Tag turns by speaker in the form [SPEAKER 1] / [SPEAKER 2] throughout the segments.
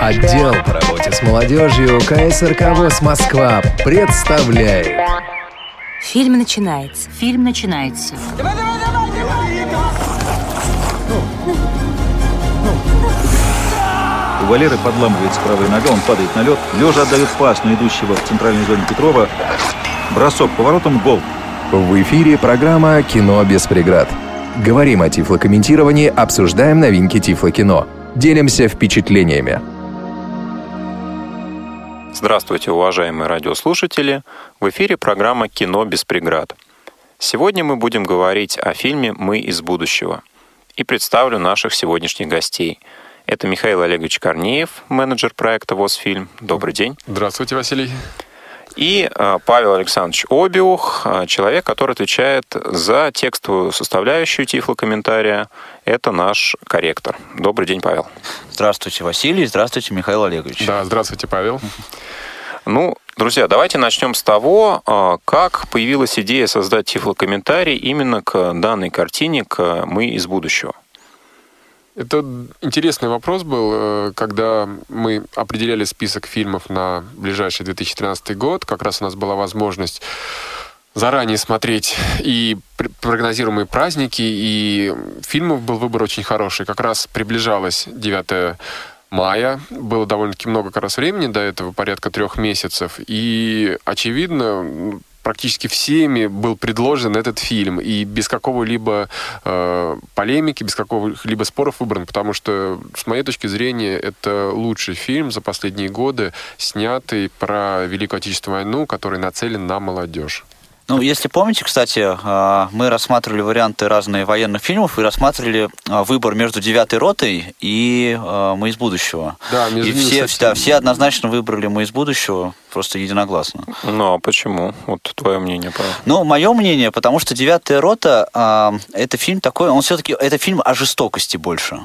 [SPEAKER 1] Отдел по работе с молодежью КСРК ВОЗ Москва представляет
[SPEAKER 2] Фильм начинается.
[SPEAKER 3] Фильм начинается.
[SPEAKER 4] У Валеры подламывается правая нога, он падает на лед. Лежа отдает пас на идущего в центральной зоне Петрова. Бросок поворотом, гол.
[SPEAKER 1] В эфире программа «Кино без преград». Говорим о тифлокомментировании, обсуждаем новинки тифлокино. Делимся впечатлениями.
[SPEAKER 5] Здравствуйте, уважаемые радиослушатели! В эфире программа «Кино без преград». Сегодня мы будем говорить о фильме «Мы из будущего». И представлю наших сегодняшних гостей. Это Михаил Олегович Корнеев, менеджер проекта «Восфильм». Добрый день.
[SPEAKER 6] Здравствуйте, Василий.
[SPEAKER 5] И э, Павел Александрович Обиух, э, человек, который отвечает за текстовую составляющую тифлокомментария. Это наш корректор. Добрый день, Павел.
[SPEAKER 7] Здравствуйте, Василий. Здравствуйте, Михаил Олегович.
[SPEAKER 6] Да, здравствуйте, Павел.
[SPEAKER 5] Ну, друзья, давайте начнем с того, э, как появилась идея создать тифлокомментарий именно к данной картине, к «Мы из будущего».
[SPEAKER 6] Это интересный вопрос был, э, когда мы определяли список фильмов на ближайший 2013 год. Как раз у нас была возможность заранее смотреть и прогнозируемые праздники, и фильмов был выбор очень хороший. Как раз приближалось 9 мая. Было довольно-таки много как раз времени до этого, порядка трех месяцев. И, очевидно, практически всеми был предложен этот фильм и без какого-либо э, полемики, без какого-либо споров выбран, потому что, с моей точки зрения, это лучший фильм за последние годы, снятый про Великую Отечественную войну, который нацелен на молодежь.
[SPEAKER 7] Ну, если помните, кстати, а, мы рассматривали варианты разных военных фильмов и рассматривали а, выбор между «Девятой ротой» и а, «Мы из будущего».
[SPEAKER 6] Да, между
[SPEAKER 7] и все, да, все однозначно выбрали «Мы из будущего», просто единогласно.
[SPEAKER 5] Ну, а почему? Вот твое мнение, Павел.
[SPEAKER 7] Ну, мое мнение, потому что «Девятая рота» — это фильм такой, он все-таки, это фильм о жестокости больше.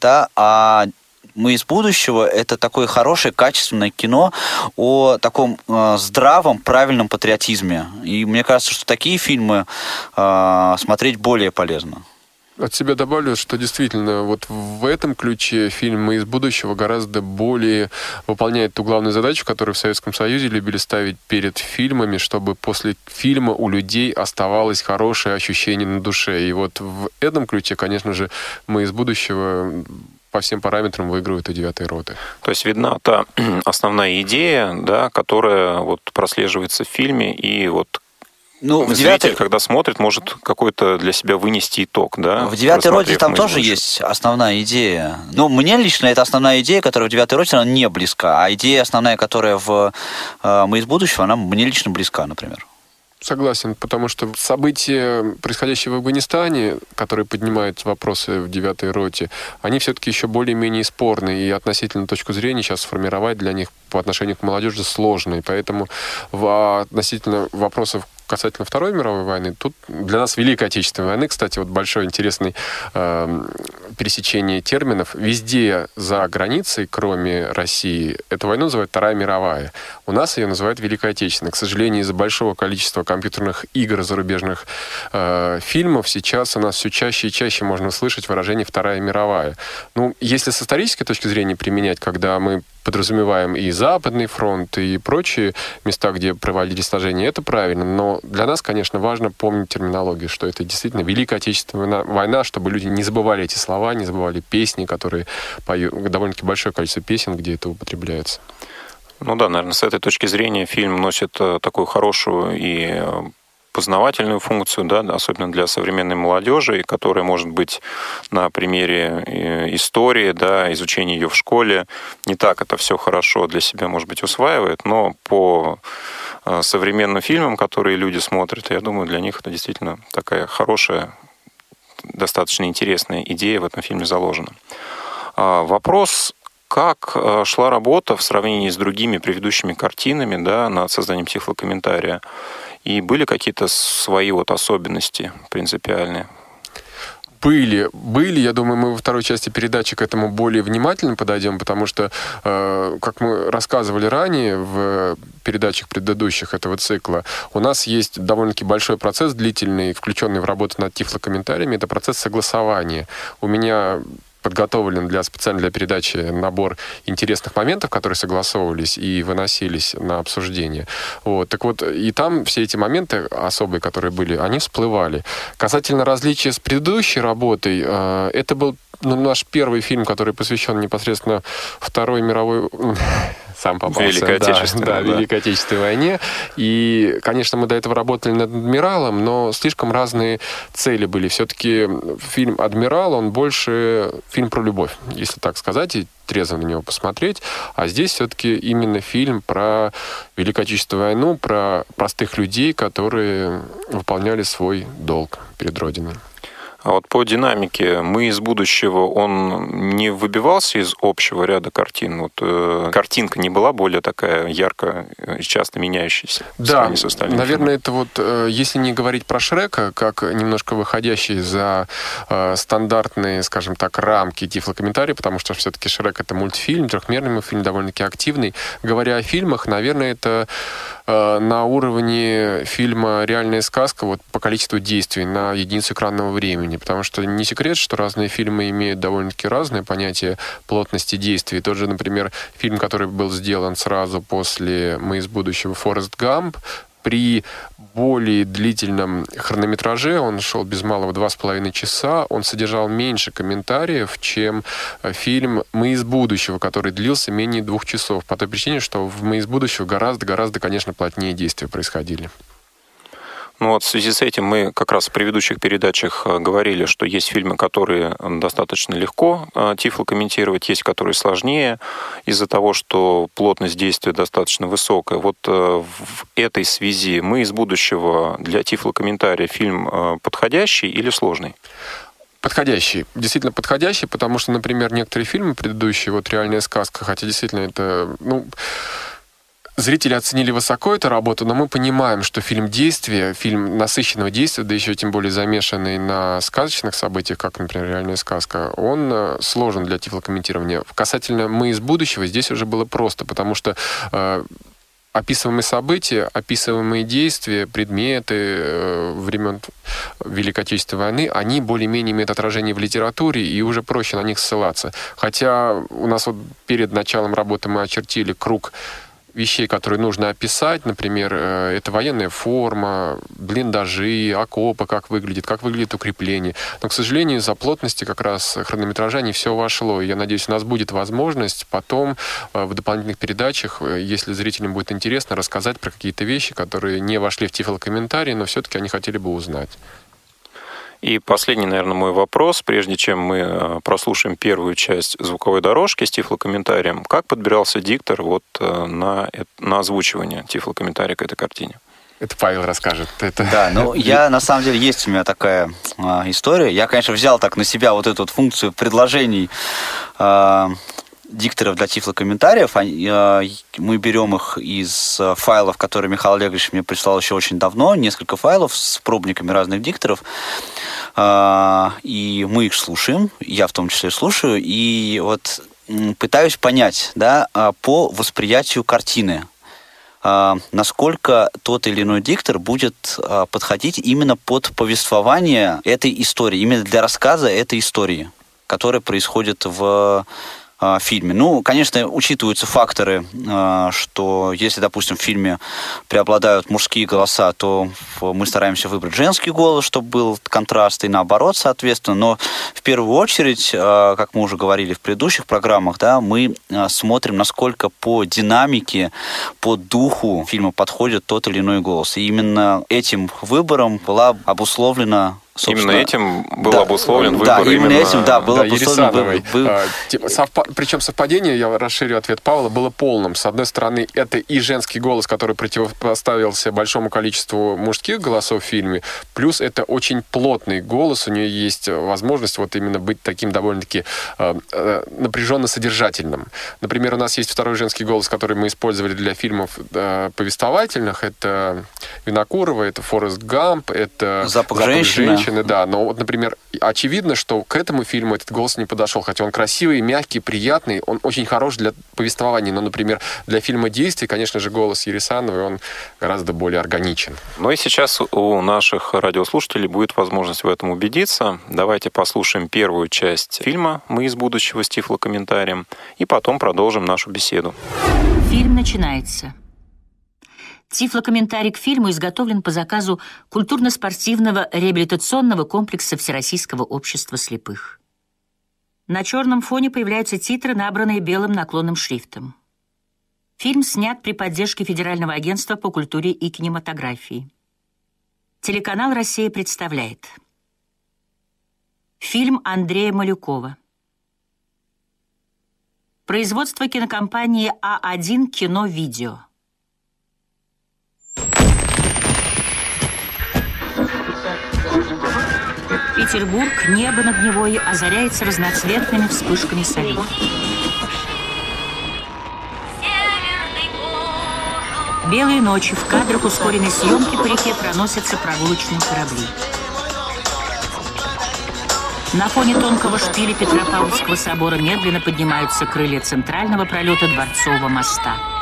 [SPEAKER 7] Да, а мы из будущего это такое хорошее, качественное кино о таком э, здравом, правильном патриотизме. И мне кажется, что такие фильмы э, смотреть более полезно.
[SPEAKER 6] От себя добавлю, что действительно вот в этом ключе фильм «Мы из будущего» гораздо более выполняет ту главную задачу, которую в Советском Союзе любили ставить перед фильмами, чтобы после фильма у людей оставалось хорошее ощущение на душе. И вот в этом ключе, конечно же, «Мы из будущего» по всем параметрам выигрывают у девятой роты.
[SPEAKER 5] То есть видна та основная идея, да, которая вот прослеживается в фильме, и вот ну, в зритель, 9... когда смотрит, может какой-то для себя вынести итог, да?
[SPEAKER 7] В девятой роте там тоже есть основная идея. Ну, мне лично это основная идея, которая в девятой роте, она не близка. А идея основная, которая в э, «Мы из будущего», она мне лично близка, например.
[SPEAKER 6] Согласен, потому что события, происходящие в Афганистане, которые поднимают вопросы в девятой роте, они все-таки еще более-менее спорные, и относительно точку зрения сейчас сформировать для них по отношению к молодежи сложно. И поэтому в, относительно вопросов касательно Второй мировой войны, тут для нас Великой Отечественной войны, кстати, вот большое интересное э, пересечение терминов. Везде за границей, кроме России, эту войну называют Вторая мировая. У нас ее называют Великой Отечественной. К сожалению, из-за большого количества компьютерных игр, зарубежных э, фильмов, сейчас у нас все чаще и чаще можно услышать выражение Вторая мировая. Ну, если с исторической точки зрения применять, когда мы подразумеваем и Западный фронт, и прочие места, где проводились сражения, это правильно. Но для нас, конечно, важно помнить терминологию, что это действительно Великая Отечественная война, чтобы люди не забывали эти слова, не забывали песни, которые поют, довольно-таки большое количество песен, где это употребляется.
[SPEAKER 5] Ну да, наверное, с этой точки зрения фильм носит э, такую хорошую и э, познавательную функцию, да, особенно для современной молодежи, которая может быть на примере э, истории, да, изучения ее в школе, не так это все хорошо для себя, может быть, усваивает, но по современным фильмам, которые люди смотрят, я думаю, для них это действительно такая хорошая, достаточно интересная идея в этом фильме заложена. А, вопрос как э, шла работа в сравнении с другими предыдущими картинами да, над созданием тифлокомментария? И были какие-то свои вот особенности принципиальные?
[SPEAKER 6] Были, были. Я думаю, мы во второй части передачи к этому более внимательно подойдем, потому что, э, как мы рассказывали ранее в передачах предыдущих этого цикла, у нас есть довольно-таки большой процесс длительный, включенный в работу над тифлокомментариями. Это процесс согласования. У меня подготовлен для специально для передачи набор интересных моментов, которые согласовывались и выносились на обсуждение. Вот. Так вот, и там все эти моменты особые, которые были, они всплывали. Касательно различия с предыдущей работой, э, это был ну, наш первый фильм, который посвящен непосредственно Второй мировой сам попался.
[SPEAKER 5] Великой
[SPEAKER 6] да,
[SPEAKER 5] Отечественной.
[SPEAKER 6] Да,
[SPEAKER 5] да.
[SPEAKER 6] Великой Отечественной войне. И, конечно, мы до этого работали над «Адмиралом», но слишком разные цели были. Все-таки фильм «Адмирал», он больше фильм про любовь, если так сказать, и трезво на него посмотреть. А здесь все-таки именно фильм про Великую Отечественную войну, про простых людей, которые выполняли свой долг перед Родиной.
[SPEAKER 5] А вот по динамике «Мы из будущего» он не выбивался из общего ряда картин? Вот, э, картинка не была более такая ярко и часто меняющаяся?
[SPEAKER 6] Да, наверное, это вот, э, если не говорить про Шрека, как немножко выходящий за э, стандартные, скажем так, рамки тифлокомментария, потому что все-таки Шрек это мультфильм, трехмерный фильм, довольно-таки активный. Говоря о фильмах, наверное, это э, на уровне фильма «Реальная сказка» вот по количеству действий на единицу экранного времени, потому что не секрет, что разные фильмы имеют довольно-таки разное понятие плотности действий. Тот же, например, фильм, который был сделан сразу после «Мы из будущего» «Форест Гамп», при более длительном хронометраже, он шел без малого два с половиной часа, он содержал меньше комментариев, чем э, фильм «Мы из будущего», который длился менее двух часов, по той причине, что в «Мы из будущего» гораздо-гораздо, конечно, плотнее действия происходили.
[SPEAKER 5] Ну вот в связи с этим мы как раз в предыдущих передачах э, говорили, что есть фильмы, которые достаточно легко э, тифло комментировать, есть которые сложнее из-за того, что плотность действия достаточно высокая. Вот э, в этой связи мы из будущего для тифлокомментария фильм подходящий или сложный?
[SPEAKER 6] Подходящий. Действительно подходящий, потому что, например, некоторые фильмы предыдущие, вот «Реальная сказка», хотя действительно это, ну, зрители оценили высоко эту работу, но мы понимаем, что фильм действия, фильм насыщенного действия, да еще тем более замешанный на сказочных событиях, как, например, «Реальная сказка», он э, сложен для тифлокомментирования. Касательно «Мы из будущего» здесь уже было просто, потому что э, описываемые события, описываемые действия, предметы э, времен Великой Отечественной войны, они более-менее имеют отражение в литературе, и уже проще на них ссылаться. Хотя у нас вот перед началом работы мы очертили круг вещей, которые нужно описать, например, э, это военная форма, блиндажи, окопы, как выглядит, как выглядит укрепление. Но, к сожалению, из-за плотности как раз хронометража не все вошло. Я надеюсь, у нас будет возможность потом э, в дополнительных передачах, э, если зрителям будет интересно, рассказать про какие-то вещи, которые не вошли в тифлокомментарии, но все-таки они хотели бы узнать.
[SPEAKER 5] И последний, наверное, мой вопрос, прежде чем мы э, прослушаем первую часть звуковой дорожки с тифлокомментарием. Как подбирался диктор вот э, на, э, на озвучивание тифлокомментария к этой картине?
[SPEAKER 6] Это Павел расскажет. Это...
[SPEAKER 7] Да, ну я на самом деле есть у меня такая а, история. Я, конечно, взял так на себя вот эту вот функцию предложений а, дикторов для тифлокомментариев. А, мы берем их из а, файлов, которые Михаил Олегович мне прислал еще очень давно, несколько файлов с пробниками разных дикторов. А, и мы их слушаем, я в том числе слушаю, и вот пытаюсь понять, да, по восприятию картины, насколько тот или иной диктор будет подходить именно под повествование этой истории, именно для рассказа этой истории, которая происходит в а, фильме. Ну, конечно, учитываются факторы, а, что если, допустим, в фильме преобладают мужские голоса, то мы стараемся выбрать женский голос, чтобы был контраст, и наоборот, соответственно. Но в первую очередь, а, как мы уже говорили в предыдущих программах, да, мы смотрим, насколько по динамике, по духу фильма подходит тот или иной голос. И именно этим выбором была обусловлена собственно,
[SPEAKER 5] Именно этим был
[SPEAKER 7] да,
[SPEAKER 5] обусловлен
[SPEAKER 7] да,
[SPEAKER 5] выбор
[SPEAKER 7] именно этим, да, был
[SPEAKER 6] да,
[SPEAKER 7] обусловлен
[SPEAKER 6] Ересановой.
[SPEAKER 7] вы- вы-
[SPEAKER 6] А, типа, совпа- Причем совпадение, я расширю ответ Павла, было полным. С одной стороны, это и женский голос, который противопоставился большому количеству мужских голосов в фильме, плюс это очень плотный голос, у нее есть возможность вот именно быть таким довольно-таки э, э, напряженно-содержательным. Например, у нас есть второй женский голос, который мы использовали для фильмов э, повествовательных. Это Винокурова, это Форест Гамп, это
[SPEAKER 7] Запах женщины.
[SPEAKER 6] Женщины, да. Но вот, например, очевидно, что к этому фильму этот голос не подошел, хотя он красивый, мягкий, приятный, он очень хорош для повествования. Но, например, для фильма действий, конечно же, голос Ересановой, он гораздо более органичен.
[SPEAKER 5] Ну и сейчас у наших радиослушателей будет возможность в этом убедиться. Давайте послушаем первую часть фильма «Мы из будущего» с тифлокомментарием, и потом продолжим нашу беседу.
[SPEAKER 2] Фильм начинается. Тифлокомментарий к фильму изготовлен по заказу культурно-спортивного реабилитационного комплекса Всероссийского общества слепых. На черном фоне появляются титры, набранные белым наклонным шрифтом. Фильм снят при поддержке Федерального агентства по культуре и кинематографии. Телеканал «Россия» представляет Фильм Андрея Малюкова Производство кинокомпании А1 «Кино-видео» Петербург, небо над Невой озаряется разноцветными вспышками салют. Белые ночи в кадрах ускоренной съемки по реке проносятся прогулочные корабли. На фоне тонкого шпиля Петропавловского собора медленно поднимаются крылья центрального пролета Дворцового моста.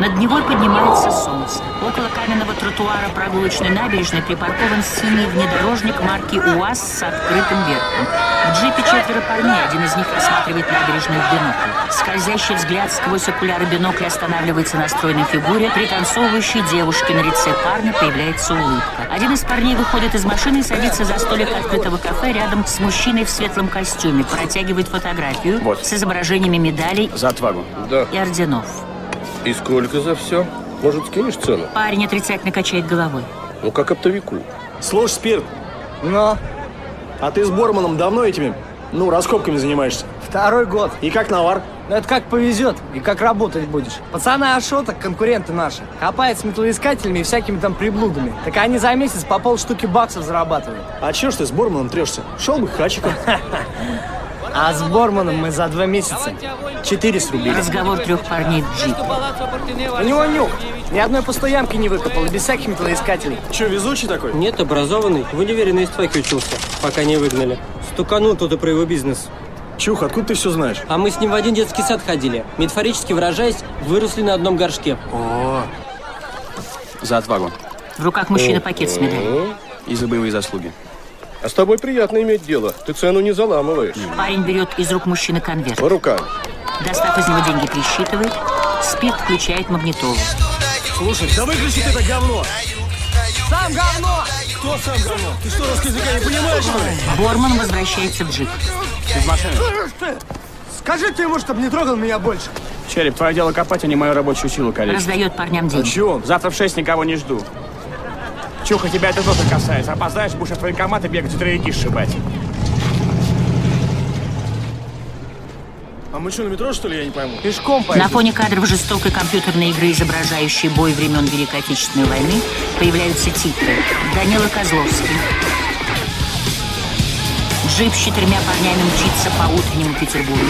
[SPEAKER 2] Над Невой поднимается солнце. Около каменного тротуара прогулочной набережной припаркован синий внедорожник марки УАЗ с открытым верхом. В джипе четверо парней, один из них рассматривает набережную в бинокль. Скользящий взгляд сквозь окуляры бинокля останавливается на стройной фигуре. Пританцовывающей девушки на лице парня появляется улыбка. Один из парней выходит из машины и садится за столик открытого кафе рядом с мужчиной в светлом костюме. Протягивает фотографию
[SPEAKER 3] Вот.
[SPEAKER 2] с изображениями медалей
[SPEAKER 3] За отвагу.
[SPEAKER 8] Да.
[SPEAKER 2] и орденов.
[SPEAKER 8] И сколько за все? Может, скинешь цену?
[SPEAKER 2] Парень отрицательно качает головой.
[SPEAKER 8] Ну, как оптовику.
[SPEAKER 3] Слушай, Спирт,
[SPEAKER 9] Но
[SPEAKER 3] а ты с Борманом давно этими, ну, раскопками занимаешься?
[SPEAKER 9] второй год.
[SPEAKER 3] И как навар?
[SPEAKER 9] Ну это как повезет и как работать будешь. Пацаны Ашота, конкуренты наши, копают с металлоискателями и всякими там приблудами. Так они за месяц по полштуки баксов зарабатывают.
[SPEAKER 3] А чё ж ты с Борманом трешься? Шел бы к хачикам.
[SPEAKER 9] А с Борманом мы за два месяца четыре срубили.
[SPEAKER 2] Разговор трех парней в джипе.
[SPEAKER 9] У него нюх. Ни одной пустой ямки не выкопал, и без всяких металлоискателей.
[SPEAKER 3] Чё, везучий такой?
[SPEAKER 10] Нет, образованный. В универе на истфаке учился, пока не выгнали. Стуканул тут и про его бизнес.
[SPEAKER 3] Чух, откуда ты все знаешь?
[SPEAKER 10] А мы с ним в один детский сад ходили. Метафорически выражаясь, выросли на одном горшке.
[SPEAKER 11] За отвагу
[SPEAKER 2] В руках мужчины пакет с медалями.
[SPEAKER 11] и за боевые заслуги.
[SPEAKER 8] А с тобой приятно иметь дело. Ты цену не заламываешь.
[SPEAKER 2] Парень берет из рук мужчины конверт.
[SPEAKER 8] По рукам.
[SPEAKER 2] Достав из него деньги, присчитывает. Спирт включает магнитолу.
[SPEAKER 3] Слушай, да выключи ты это говно!
[SPEAKER 9] Сам говно!
[SPEAKER 3] Кто сам говно? Ты что, русский языка не понимаешь, что ли?
[SPEAKER 2] Борман возвращается в джип.
[SPEAKER 9] Слышь ты! Скажи ты ему, чтобы не трогал меня больше.
[SPEAKER 11] Череп, твое дело копать, а не мою рабочую силу калечить.
[SPEAKER 2] Раздает парням деньги.
[SPEAKER 3] Чё?
[SPEAKER 11] Завтра в шесть никого не жду. Чуха, тебя это тоже касается. Опоздаешь, будешь от военкомата бегать и трояки сшибать.
[SPEAKER 3] А мы что, на метро, что ли, я не пойму?
[SPEAKER 9] Пешком
[SPEAKER 2] На
[SPEAKER 9] пойду.
[SPEAKER 2] фоне кадров жестокой компьютерной игры, изображающей бой времен Великой Отечественной войны, появляются титры. Данила Козловский. Джип с четырьмя парнями мчится по утреннему Петербургу.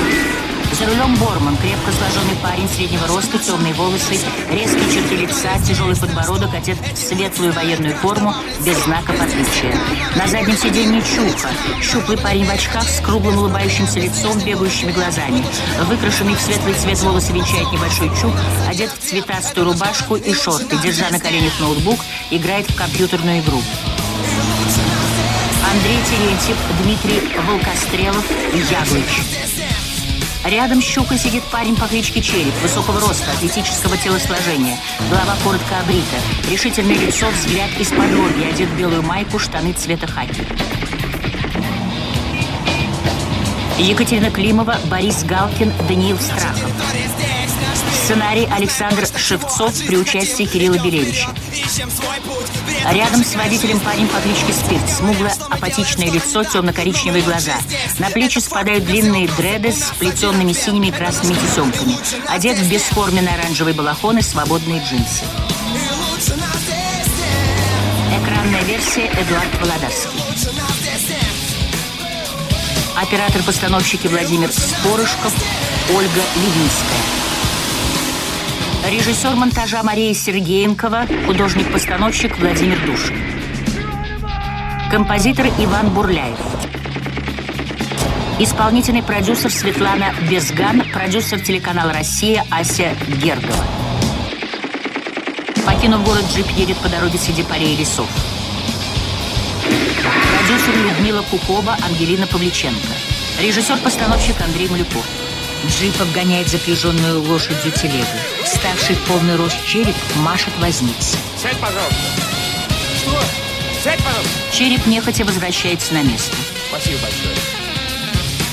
[SPEAKER 2] За рулем Борман, крепко сложенный парень среднего роста, темные волосы, резкие черты лица, тяжелый подбородок, одет в светлую военную форму, без знаков отличия. На заднем сиденье Чуха, щуплый парень в очках с круглым улыбающимся лицом, бегающими глазами. Выкрашенный в светлый цвет волосы венчает небольшой чуб, одет в цветастую рубашку и шорты, держа на коленях ноутбук, играет в компьютерную игру. Андрей Терентьев, Дмитрий Волкострелов, Яглыч. Рядом с щукой сидит парень по кличке Череп, высокого роста, атлетического телосложения. Голова коротко обрита, решительное лицо, взгляд из-под лоби, одет в белую майку, штаны цвета хаки. Екатерина Климова, Борис Галкин, Даниил Страхов. Сценарий Александр Шевцов при участии Кирилла Белевича. Рядом с водителем парень по кличке Спирт. Смуглое апатичное лицо, темно-коричневые глаза. На плечи спадают длинные дреды с плетенными синими и красными тесемками. Одет в бесформенный оранжевый балахон и свободные джинсы. Экранная версия Эдуард Володарский. Оператор-постановщики Владимир Спорышков, Ольга Левинская. Режиссер монтажа Мария Сергеенкова, художник-постановщик Владимир Душин. Композитор Иван Бурляев. Исполнительный продюсер Светлана Безган, продюсер телеканала «Россия» Ася Гергова. Покинув город, джип едет по дороге среди полей и лесов. Продюсер Людмила Кукоба, Ангелина Павличенко. Режиссер-постановщик Андрей Малюков. Джип обгоняет запряженную лошадью телегу. Вставший в полный рост череп машет вознице.
[SPEAKER 11] Сядь, пожалуйста. Что? Сядь, пожалуйста.
[SPEAKER 2] Череп нехотя возвращается на место.
[SPEAKER 11] Спасибо большое.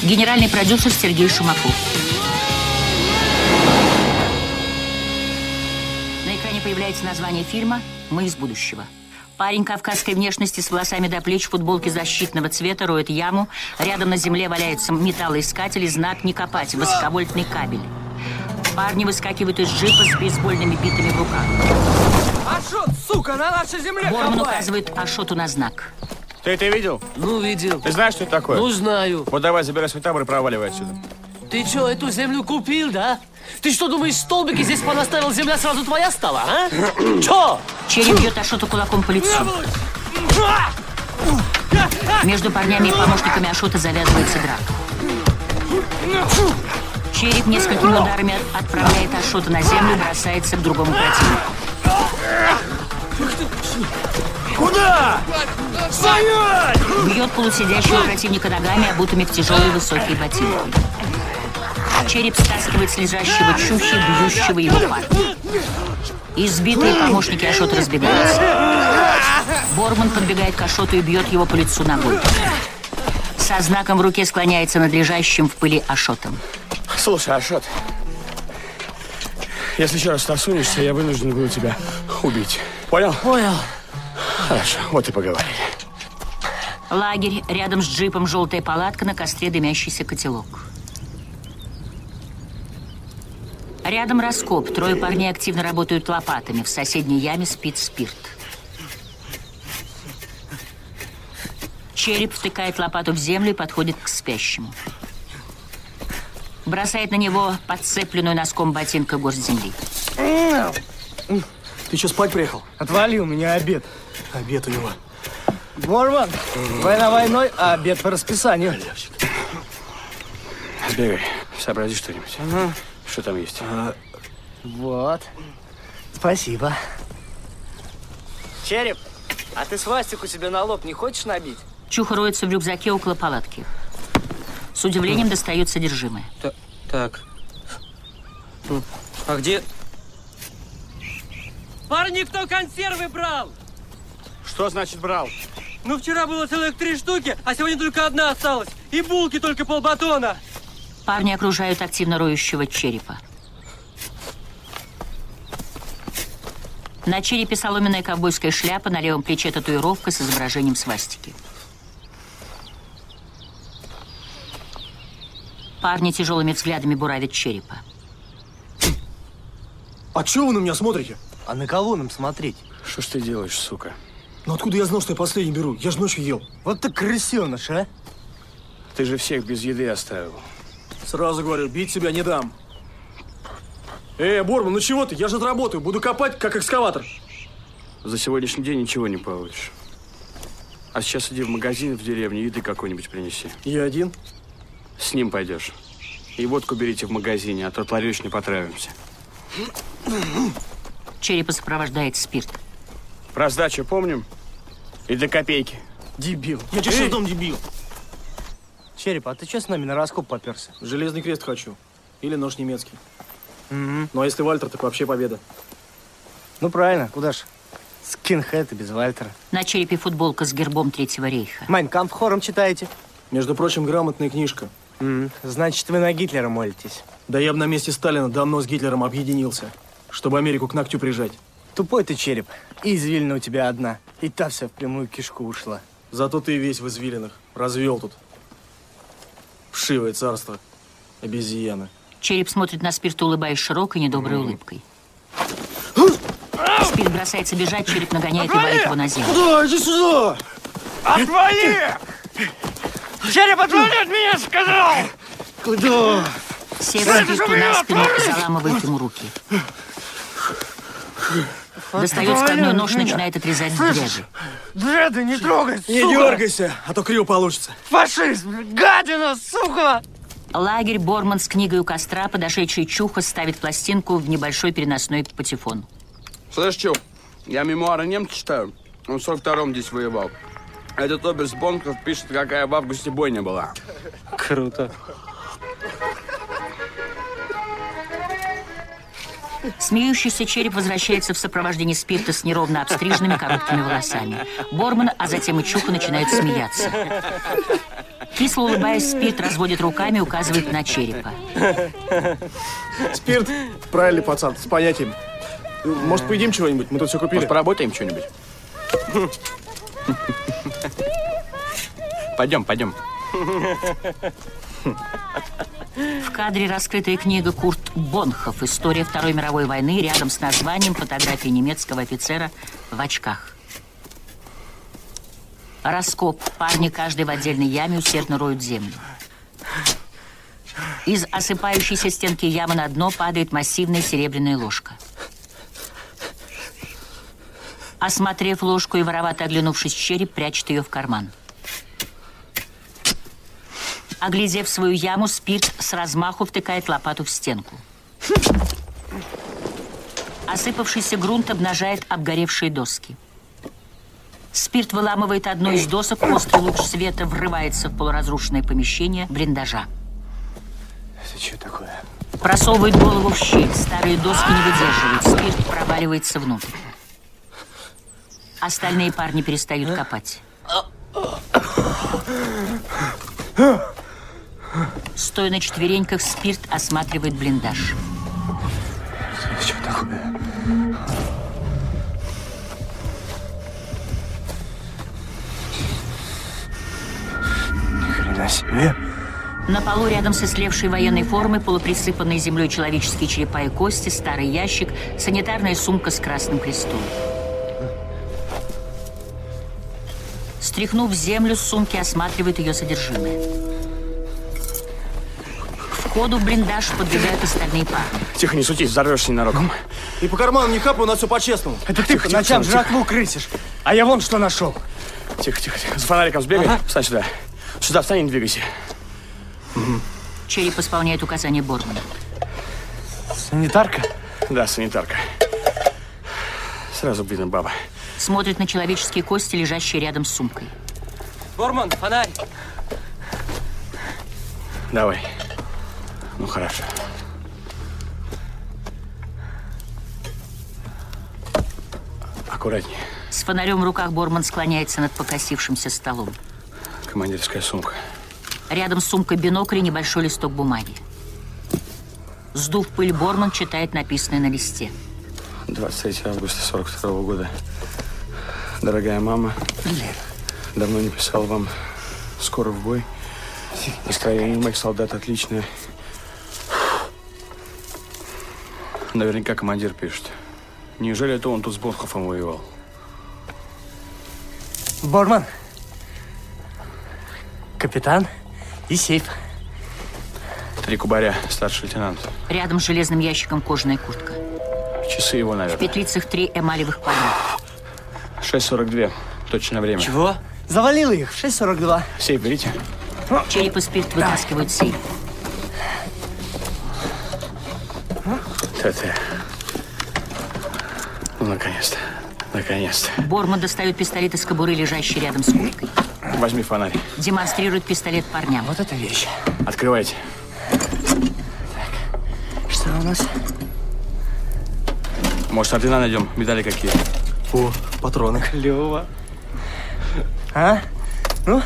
[SPEAKER 2] Генеральный продюсер Сергей Шумаков. На экране появляется название фильма «Мы из будущего». Парень кавказской внешности с волосами до плеч в футболке защитного цвета роет яму. Рядом на земле валяется металлоискатель и знак «Не копать» — высоковольтный кабель. Парни выскакивают из джипа с бейсбольными битами в руках.
[SPEAKER 9] Ашот, сука, на нашей земле
[SPEAKER 2] Борман указывает Ашоту на знак.
[SPEAKER 11] Ты это видел?
[SPEAKER 12] Ну, видел.
[SPEAKER 11] Ты знаешь, что это такое?
[SPEAKER 12] Ну, знаю.
[SPEAKER 11] Вот давай, забирай свой табор и проваливай отсюда.
[SPEAKER 12] Ты что, эту землю купил, да? Ты что, думаешь, столбики здесь понаставил, земля сразу твоя стала, а? Чё?
[SPEAKER 2] Череп бьет Ашоту кулаком по лицу. Между парнями и помощниками Ашота завязывается драка. Череп несколькими ударами отправляет Ашота на землю и бросается к другому противнику.
[SPEAKER 11] Куда? Стоять!
[SPEAKER 2] Бьет полусидящего противника ногами, обутыми в тяжелые высокие ботинки. Череп стаскивает с лежащего чущи, бьющего его парня. Избитые помощники Ашота разбегаются. Борман подбегает к Ашоту и бьет его по лицу ногой. Со знаком в руке склоняется над лежащим в пыли Ашотом.
[SPEAKER 11] Слушай, Ашот, если еще раз насунешься, я вынужден буду тебя убить. Понял?
[SPEAKER 12] Понял.
[SPEAKER 11] Хорошо, вот и поговорили.
[SPEAKER 2] Лагерь, рядом с джипом желтая палатка, на костре дымящийся котелок. Рядом раскоп. Трое парней активно работают лопатами. В соседней яме спит спирт. Череп втыкает лопату в землю и подходит к спящему. Бросает на него подцепленную носком ботинка горсть земли.
[SPEAKER 3] Ты что, спать приехал?
[SPEAKER 9] Отвали, у меня обед.
[SPEAKER 3] Обед у него.
[SPEAKER 9] Борман, война войной, а обед по расписанию.
[SPEAKER 11] Сбегай, сообрази что-нибудь. Что там есть?
[SPEAKER 9] Вот. Спасибо. Череп, а ты свастику себе на лоб не хочешь набить?
[SPEAKER 2] Чуха роется в рюкзаке около палатки. С удивлением достает содержимое.
[SPEAKER 10] Та- так. А где...
[SPEAKER 12] Парни, кто консервы брал?
[SPEAKER 11] Что значит брал?
[SPEAKER 12] Ну, вчера было целых три штуки, а сегодня только одна осталась. И булки только полбатона.
[SPEAKER 2] Парни окружают активно роющего черепа. На черепе соломенная ковбойская шляпа, на левом плече татуировка с изображением свастики. Парни тяжелыми взглядами буравят черепа.
[SPEAKER 3] А чего вы на меня смотрите?
[SPEAKER 9] А на кого нам смотреть?
[SPEAKER 11] Что ж ты делаешь, сука?
[SPEAKER 3] Ну откуда я знал, что я последний беру? Я же ночью ел.
[SPEAKER 9] Вот ты крысеныш, а?
[SPEAKER 11] Ты же всех без еды оставил.
[SPEAKER 3] Сразу говорю, бить себя не дам. Эй, Борман, ну чего ты? Я же отработаю. Буду копать, как экскаватор.
[SPEAKER 11] За сегодняшний день ничего не получишь. А сейчас иди в магазин в деревне, еды какой-нибудь принеси.
[SPEAKER 3] Я один?
[SPEAKER 11] С ним пойдешь. И водку берите в магазине, а то от ларёч не потравимся.
[SPEAKER 2] Черепа сопровождает спирт.
[SPEAKER 11] Про сдачу помним? И до копейки.
[SPEAKER 3] Дебил. Я тебе сейчас дом дебил.
[SPEAKER 9] Череп, а ты что с нами на раскоп поперся?
[SPEAKER 3] Железный крест хочу. Или нож немецкий.
[SPEAKER 9] Мгм.
[SPEAKER 3] Ну а если Вальтер, так вообще победа.
[SPEAKER 9] Ну правильно, куда ж? Скинхед и без Вальтера.
[SPEAKER 2] На черепе футболка с гербом Третьего рейха.
[SPEAKER 9] Майнкамп хором читаете?
[SPEAKER 3] Между прочим, грамотная книжка.
[SPEAKER 9] М, Значит, вы на Гитлера молитесь.
[SPEAKER 3] Да я бы на месте Сталина давно с Гитлером объединился, чтобы Америку к ногтю прижать.
[SPEAKER 9] Тупой ты череп. И извилина у тебя одна. И та вся в прямую кишку ушла.
[SPEAKER 3] Зато ты весь в извилинах. Развел тут. Вшивое царство. Обезьяна.
[SPEAKER 2] Череп смотрит на спирт, улыбаясь широкой, недоброй улыбкой. Спирт бросается бежать, череп нагоняет и валит его на землю.
[SPEAKER 3] Куда? Иди сюда!
[SPEAKER 11] Отвали!
[SPEAKER 12] Череп, отвали от меня, сказал!
[SPEAKER 3] Куда?
[SPEAKER 2] Сев спирту на спину, заламывает ему руки. Достает складной нож начинает отрезать дреды.
[SPEAKER 9] Дреды, не трогай,
[SPEAKER 3] Не
[SPEAKER 9] сука!
[SPEAKER 3] дергайся, а то криво получится.
[SPEAKER 9] Фашизм! Гадина, сука!
[SPEAKER 2] Лагерь Борман с книгой у костра, подошедший Чуха ставит пластинку в небольшой переносной патефон.
[SPEAKER 11] Слышь, Чук, я мемуары немца читаю. Он в 42-м здесь воевал. Этот оберст Бонков пишет, какая в августе бойня была.
[SPEAKER 10] Круто.
[SPEAKER 2] Смеющийся череп возвращается в сопровождении спирта с неровно обстриженными короткими волосами. Борман, а затем и Чуха начинают смеяться. Кисло улыбаясь, спирт разводит руками и указывает на черепа.
[SPEAKER 3] Спирт, правильный пацан, с понятием. Может, поедим чего-нибудь? Мы тут все купили.
[SPEAKER 11] Может, поработаем что-нибудь? Пойдем, пойдем.
[SPEAKER 2] В кадре раскрытая книга Курт Бонхов «История Второй мировой войны» рядом с названием фотографии немецкого офицера в очках. Раскоп. Парни каждый в отдельной яме усердно роют землю. Из осыпающейся стенки ямы на дно падает массивная серебряная ложка. Осмотрев ложку и воровато оглянувшись, череп прячет ее в карман. Оглядев свою яму, спирт с размаху втыкает лопату в стенку. Осыпавшийся грунт обнажает обгоревшие доски. Спирт выламывает одну из досок, острый луч света врывается в полуразрушенное помещение блиндажа.
[SPEAKER 3] Это что такое?
[SPEAKER 2] Просовывает голову в щель, старые доски не выдерживают, спирт проваливается внутрь. Остальные парни перестают копать. Стоя на четвереньках, спирт осматривает блиндаж.
[SPEAKER 3] Что такое? Ни хрена себе.
[SPEAKER 2] На полу рядом с ислевшей военной формой, полуприсыпанной землей человеческие черепа и кости, старый ящик, санитарная сумка с красным крестом. Стряхнув землю, с сумки осматривает ее содержимое. К входу в блиндаж подбегают остальные парни.
[SPEAKER 11] Тихо, не сутись, взорвешься ненароком.
[SPEAKER 3] И по карманам не хапай, у нас все по-честному.
[SPEAKER 9] Это ты по ночам
[SPEAKER 11] тихо,
[SPEAKER 9] жратву крысишь. А я вон что нашел.
[SPEAKER 11] Тихо, тихо, тихо. За фонариком сбегай. Встань сюда. Сюда встань и не двигайся.
[SPEAKER 2] Череп исполняет указания Бормана.
[SPEAKER 9] Санитарка?
[SPEAKER 11] Да, санитарка. Сразу видно баба.
[SPEAKER 2] Смотрит на человеческие кости, лежащие рядом с сумкой.
[SPEAKER 10] Борман, фонарь.
[SPEAKER 11] Давай. Ну, хорошо. Аккуратнее.
[SPEAKER 2] С фонарем в руках Борман склоняется над покосившимся столом.
[SPEAKER 11] Командирская сумка.
[SPEAKER 2] Рядом с сумкой бинокль и небольшой листок бумаги. Сдув пыль, Борман читает написанное на листе.
[SPEAKER 11] 23 августа 42 года. Дорогая мама, давно не писал вам. Скоро в бой. Настроение моих солдат отличное. Наверняка командир пишет. Неужели это он тут с Бонхофом воевал?
[SPEAKER 9] Борман. Капитан и сейф.
[SPEAKER 11] Три кубаря, старший лейтенант.
[SPEAKER 2] Рядом с железным ящиком кожаная куртка.
[SPEAKER 11] Часы его,
[SPEAKER 2] В
[SPEAKER 11] наверное.
[SPEAKER 2] петлицах три эмалевых квадрата.
[SPEAKER 11] 6.42. Точное время.
[SPEAKER 9] Чего? Завалил их в 6.42.
[SPEAKER 11] Сейф берите.
[SPEAKER 2] Череп и спирт вытаскивают сейф.
[SPEAKER 11] ТТ. Ну, наконец-то. Наконец-то.
[SPEAKER 2] Борман достает пистолет из кобуры, лежащий рядом с курткой.
[SPEAKER 11] Возьми фонарь.
[SPEAKER 2] Демонстрирует пистолет парням.
[SPEAKER 9] Вот это вещь.
[SPEAKER 11] Открывайте.
[SPEAKER 9] Что у нас?
[SPEAKER 11] Может, ордена найдем? Медали какие?
[SPEAKER 3] О, патроны.
[SPEAKER 9] Клево. А? Ну,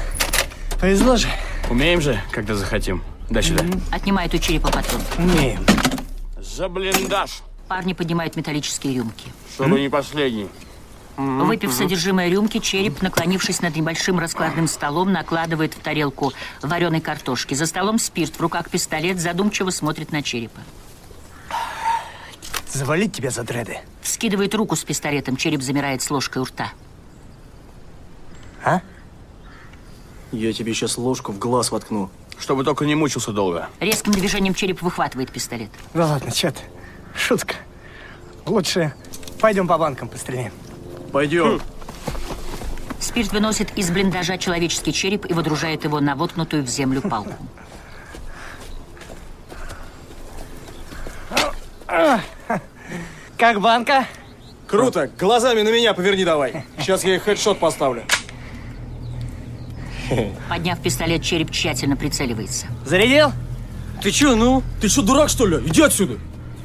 [SPEAKER 9] повезло же.
[SPEAKER 11] Умеем же, когда захотим. Дай сюда.
[SPEAKER 2] Отнимает у черепа патрон.
[SPEAKER 9] Умеем.
[SPEAKER 11] За блиндаж.
[SPEAKER 2] Парни поднимают металлические рюмки.
[SPEAKER 11] Чтобы не последний.
[SPEAKER 2] Выпив содержимое рюмки, череп, наклонившись над небольшим раскладным столом, накладывает в тарелку вареной картошки. За столом спирт, в руках пистолет, задумчиво смотрит на черепа.
[SPEAKER 9] Завалить тебя за дреды.
[SPEAKER 2] Скидывает руку с пистолетом, череп замирает с ложкой у рта.
[SPEAKER 9] А?
[SPEAKER 3] Я тебе сейчас ложку в глаз воткну.
[SPEAKER 11] Чтобы только не мучился долго.
[SPEAKER 2] Резким движением череп выхватывает пистолет.
[SPEAKER 9] Да ладно, чё ты? Шутка. Лучше Пойдем по банкам постреляем.
[SPEAKER 3] Пойдем.
[SPEAKER 2] Спирт выносит из блиндажа человеческий череп и водружает его на воткнутую в землю палку.
[SPEAKER 9] Как банка?
[SPEAKER 3] Круто. Глазами на меня поверни давай. Сейчас я их хедшот поставлю.
[SPEAKER 2] Подняв пистолет, череп тщательно прицеливается.
[SPEAKER 9] Зарядил?
[SPEAKER 3] Ты чё, ну? Ты что, дурак, что ли? Иди отсюда.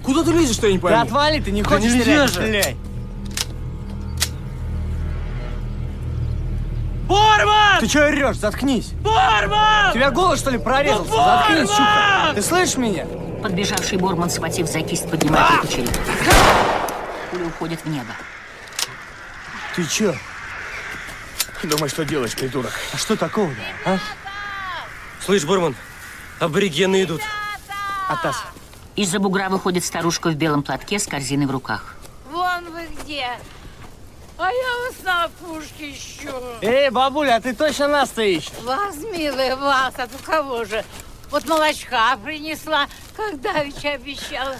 [SPEAKER 3] Куда ты лезешь-то, я не
[SPEAKER 9] Ты
[SPEAKER 3] пойму?
[SPEAKER 9] отвали, ты не
[SPEAKER 3] Да
[SPEAKER 9] хочешь
[SPEAKER 3] нельзя
[SPEAKER 9] стрелять? Стреляй. Борман! Ты чё орёшь? Заткнись.
[SPEAKER 12] Борман!
[SPEAKER 9] Тебя голос, что ли, прорезался? Заткнись, чука. Ты слышишь меня?
[SPEAKER 2] Подбежавший Борман, схватив за кисть, поднимает руку черепа. Пуля уходит в небо.
[SPEAKER 9] Ты чё?
[SPEAKER 11] Думай, что делаешь, придурок.
[SPEAKER 9] А что такого-то, а?
[SPEAKER 10] Слышь, Борман, аборигены идут.
[SPEAKER 9] Атас.
[SPEAKER 2] Из-за бугра выходит старушка в белом платке с корзиной в руках.
[SPEAKER 13] Вон вы где. А я вас на опушке ищу.
[SPEAKER 9] Эй, бабуля, а ты точно нас ты ищешь?
[SPEAKER 13] Вас, милая, вас. А то кого же? Вот молочка принесла, как давеча обещала.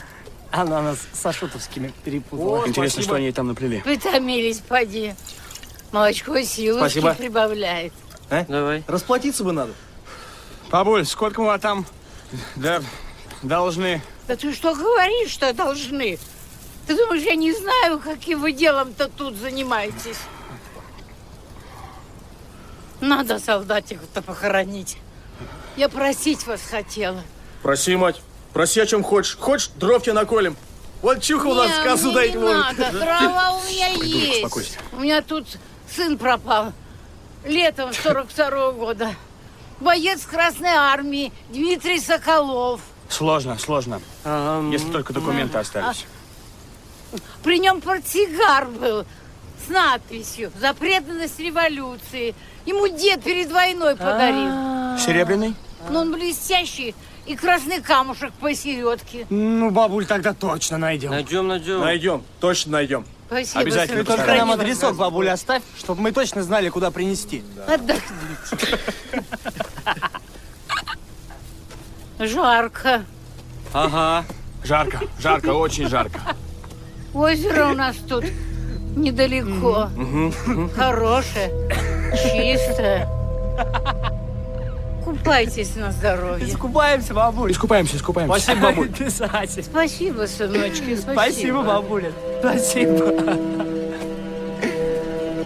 [SPEAKER 9] Она нас с Ашутовскими перепутала.
[SPEAKER 11] Интересно, что они там наплели.
[SPEAKER 13] Притомились, поди. Молочко силушки
[SPEAKER 3] Спасибо.
[SPEAKER 13] прибавляет.
[SPEAKER 3] А?
[SPEAKER 10] Давай.
[SPEAKER 3] Расплатиться бы надо.
[SPEAKER 11] Бабуль, сколько мы там да, должны?
[SPEAKER 13] Да ты что говоришь, что должны? Ты думаешь, я не знаю, каким вы делом-то тут занимаетесь? Надо солдатиков-то похоронить. Я просить вас хотела.
[SPEAKER 3] Проси, мать. Проси, о чем хочешь. Хочешь, дров тебе наколем. Вот чуха у нас
[SPEAKER 13] мне
[SPEAKER 3] дать
[SPEAKER 13] не
[SPEAKER 3] может.
[SPEAKER 13] надо. Дрова у меня есть. У меня тут сын пропал. Летом 42 года. Боец Красной Армии Дмитрий Соколов.
[SPEAKER 11] Сложно, сложно. Если только документы остались.
[SPEAKER 13] При нем портсигар был с надписью «За преданность революции». Ему дед перед войной подарил.
[SPEAKER 11] Серебряный?
[SPEAKER 13] Но он блестящий и красный камушек посередке.
[SPEAKER 9] Ну, бабуль, тогда точно найдем.
[SPEAKER 10] Найдем, найдем.
[SPEAKER 3] Найдем, точно найдем.
[SPEAKER 13] Спасибо,
[SPEAKER 9] Обязательно. Ты только нам адресок, бабуля, оставь, чтобы мы точно знали, куда принести.
[SPEAKER 13] Отдохните. Жарко.
[SPEAKER 11] Ага. Жарко, жарко, очень жарко.
[SPEAKER 13] Озеро у нас тут недалеко. Хорошее, чистое. Купайтесь на здоровье.
[SPEAKER 9] Искупаемся, бабуль.
[SPEAKER 11] Искупаемся, искупаемся.
[SPEAKER 9] Спасибо, бабуль. Писатель.
[SPEAKER 13] Спасибо, сыночки, спасибо.
[SPEAKER 9] Спасибо, бабуля. Спасибо.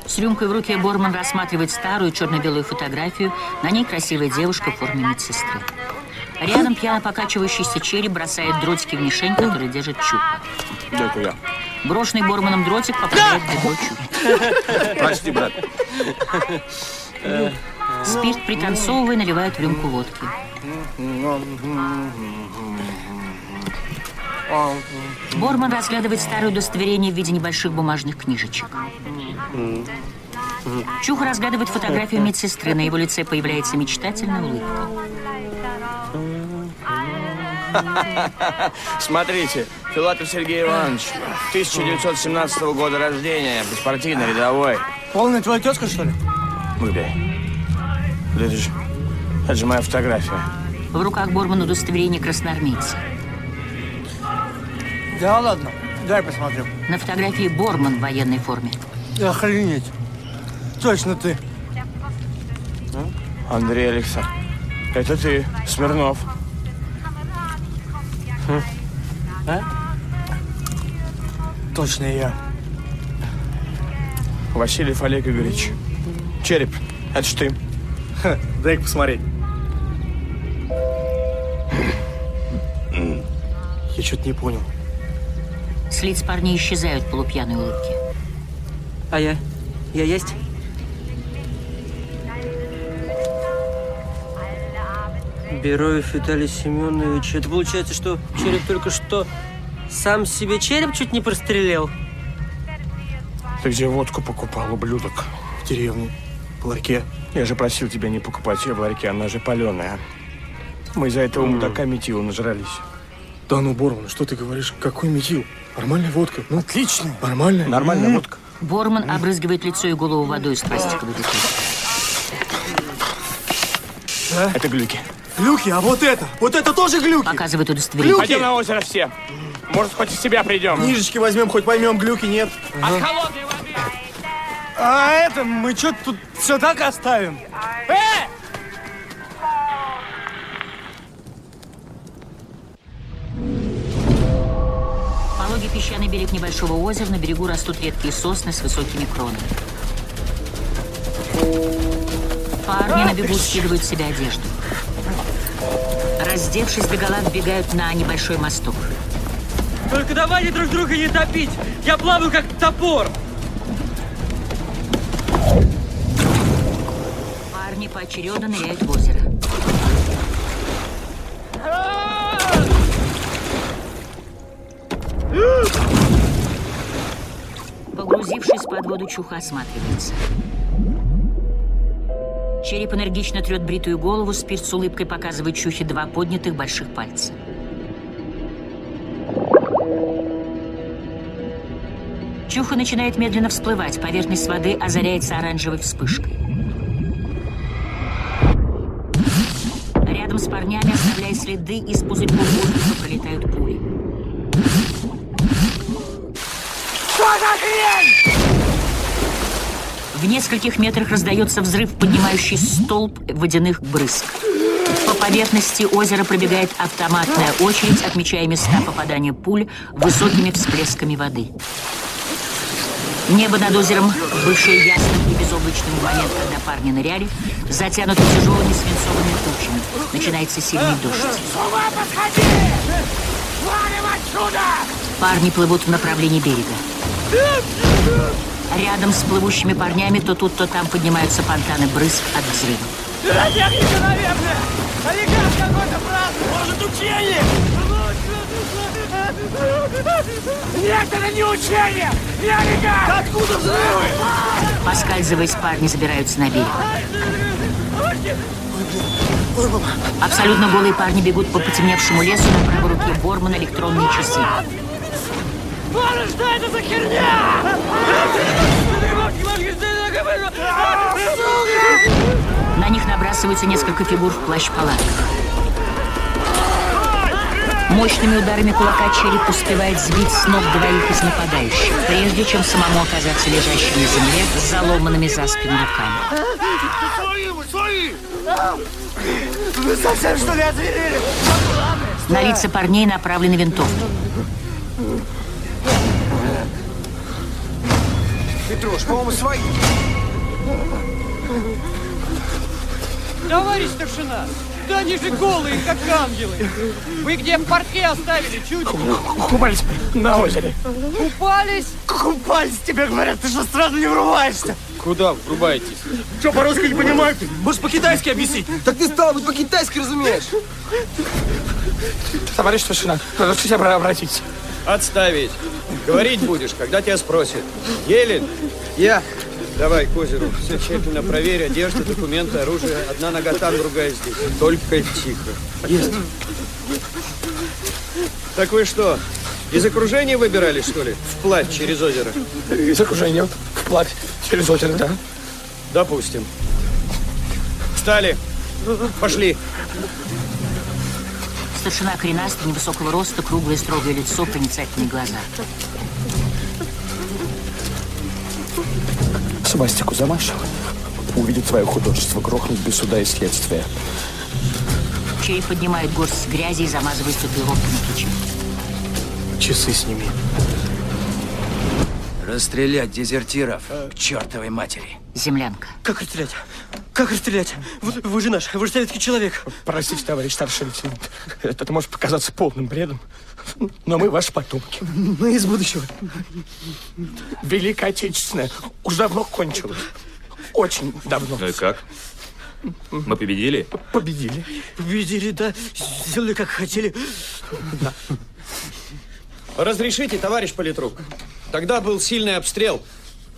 [SPEAKER 2] С рюмкой в руке Борман рассматривает старую черно-белую фотографию. На ней красивая девушка в форме медсестры. Рядом пьяно покачивающийся череп бросает дротики в мишень, который держит Чука.
[SPEAKER 11] Дякую я.
[SPEAKER 2] Брошенный Борманом дротик попадает в бедро Чуки.
[SPEAKER 11] Прости, брат.
[SPEAKER 2] Спирт, пританцовывая, наливают в рюмку водки. Борман разглядывает старое удостоверение в виде небольших бумажных книжечек. Чуха разглядывает фотографию медсестры. На его лице появляется мечтательная улыбка.
[SPEAKER 11] Смотрите, Филатов Сергей Иванович, 1917 года рождения, беспартийный, рядовой.
[SPEAKER 9] Полная твоя тезка, что ли?
[SPEAKER 11] Выдай. Вот Это же, это же моя фотография.
[SPEAKER 2] В руках Бормана удостоверение красноармейца.
[SPEAKER 9] Да ладно, дай посмотрю.
[SPEAKER 2] На фотографии Борман в военной форме.
[SPEAKER 9] Охренеть. Точно ты.
[SPEAKER 11] Андрей Алекса, это ты, Смирнов.
[SPEAKER 9] А? Точно я.
[SPEAKER 11] Васильев Олег Игоревич. Череп, это ж ты.
[SPEAKER 3] Дай-ка посмотреть. Я что-то не понял.
[SPEAKER 2] С лиц парней исчезают полупьяные улыбки.
[SPEAKER 10] А я? Я есть? Бероев Виталий Семенович. Это получается, что череп только что сам себе череп чуть не прострелил?
[SPEAKER 11] Ты где водку покупал, ублюдок?
[SPEAKER 3] В деревне. В ларьке.
[SPEAKER 11] Я же просил тебя не покупать ее в ларьке, она же паленая. Мы из-за этого мудака метила нажрались.
[SPEAKER 3] Да ну, Борман, что ты говоришь? Какой метил? Нормальная водка. Ну,
[SPEAKER 9] Отлично.
[SPEAKER 3] нормальная.
[SPEAKER 11] Нормальная водка.
[SPEAKER 2] Борман обрызгивает лицо и голову водой из пластиковой бутылки.
[SPEAKER 11] Это глюки.
[SPEAKER 3] Глюки, а вот это? Вот это тоже глюки?
[SPEAKER 2] Показывает удостоверение.
[SPEAKER 11] Пойдем на озеро все.
[SPEAKER 8] Может, хоть в себя придем.
[SPEAKER 3] Книжечки возьмем, хоть поймем, глюки нет.
[SPEAKER 12] От холодной воды.
[SPEAKER 9] А это, мы что тут все так оставим?
[SPEAKER 12] Э!
[SPEAKER 2] Пологий песчаный берег небольшого озера, на берегу растут редкие сосны с высокими кронами. Парни на бегу скидывают с себя одежду. Раздевшись, бегала вбегают на небольшой мосток.
[SPEAKER 10] Только давайте друг друга не топить. Я плаваю как топор.
[SPEAKER 2] Поочередно ныряют в озеро. Погрузившись под воду, Чуха осматривается. Череп энергично трет бритую голову, спирт с улыбкой показывает Чухе два поднятых больших пальца. Чуха начинает медленно всплывать, поверхность воды озаряется оранжевой вспышкой. Парнями, оставляя следы, из пузырьков воздуха пролетают пули.
[SPEAKER 12] Что за хрень?
[SPEAKER 2] В нескольких метрах раздается взрыв, поднимающий столб водяных брызг. По поверхности озера пробегает автоматная очередь, отмечая места попадания пуль высокими всплесками воды. Небо над озером, бывшее ясным и безоблачным в момент, когда парни ныряли, затянуто тяжелыми свинцовыми тучами. Начинается сильный дождь.
[SPEAKER 12] С ума посходи! Валим отсюда!
[SPEAKER 2] Парни плывут в направлении берега. Рядом с плывущими парнями то тут, то там поднимаются фонтаны брызг от взрыва.
[SPEAKER 12] Пиротехника, наверное! Нет, это не учение! Олигарх! Откуда взрывы?
[SPEAKER 2] Поскальзываясь, парни забираются на берег. Абсолютно голые парни бегут по потемневшему лесу на правой руке Бормана электронные часы.
[SPEAKER 12] Боже, что это за херня?
[SPEAKER 2] На них набрасываются несколько фигур в плащ-палатках. Мощными ударами кулака череп успевает сбить с ног двоих из нападающих, прежде чем самому оказаться лежащим на земле с заломанными за спину руками.
[SPEAKER 12] Свои вы, свои! Вы совсем что ли озверели?
[SPEAKER 2] На лица парней направлены винтовки.
[SPEAKER 12] Петруш, по-моему, свои.
[SPEAKER 14] Товарищ старшина, да они же голые, как ангелы. Вы где портки оставили, чуть?
[SPEAKER 3] Купались на озере.
[SPEAKER 14] Купались?
[SPEAKER 3] Купались, тебе говорят, ты что сразу не врубаешься?
[SPEAKER 8] Куда врубаетесь?
[SPEAKER 3] Что, по-русски не понимаешь? Можешь по-китайски объяснить?
[SPEAKER 14] Так ты стал быть по-китайски разумеешь.
[SPEAKER 3] Товарищ старшина, разрешите обратиться.
[SPEAKER 8] Отставить. Говорить будешь, когда тебя спросят. Елен?
[SPEAKER 14] Я.
[SPEAKER 8] Давай к озеру. Все тщательно проверь. Одежда, документы, оружие. Одна нога там, другая здесь. Только тихо.
[SPEAKER 3] Есть.
[SPEAKER 8] Так вы что, из окружения выбирались, что ли? Вплавь через озеро?
[SPEAKER 3] Из окружения, вплавь через озеро, да.
[SPEAKER 8] Допустим. Встали. Пошли.
[SPEAKER 2] Старшина коренастый, невысокого роста, круглое строгое лицо, проницательные глаза.
[SPEAKER 3] Свастику замашил. Увидит свое художество, грохнуть без суда и следствия.
[SPEAKER 2] Череп поднимает горсть грязи и замазывает татуировки на.
[SPEAKER 3] Часы сними.
[SPEAKER 14] Расстрелять дезертиров к чертовой матери.
[SPEAKER 2] Землянка.
[SPEAKER 10] Как расстрелять? Как расстрелять? Вы, вы же наш, вы же советский человек.
[SPEAKER 3] Простите, товарищ старший лейтенант. Это может показаться полным бредом, но мы ваши потомки.
[SPEAKER 10] Мы из будущего.
[SPEAKER 3] Великая Отечественная уже давно кончилась. Очень давно.
[SPEAKER 15] Ну и как? Мы победили?
[SPEAKER 3] Победили.
[SPEAKER 10] Победили, да. Сделали, как хотели.
[SPEAKER 3] Да.
[SPEAKER 8] Разрешите, товарищ политрук. Тогда был сильный обстрел.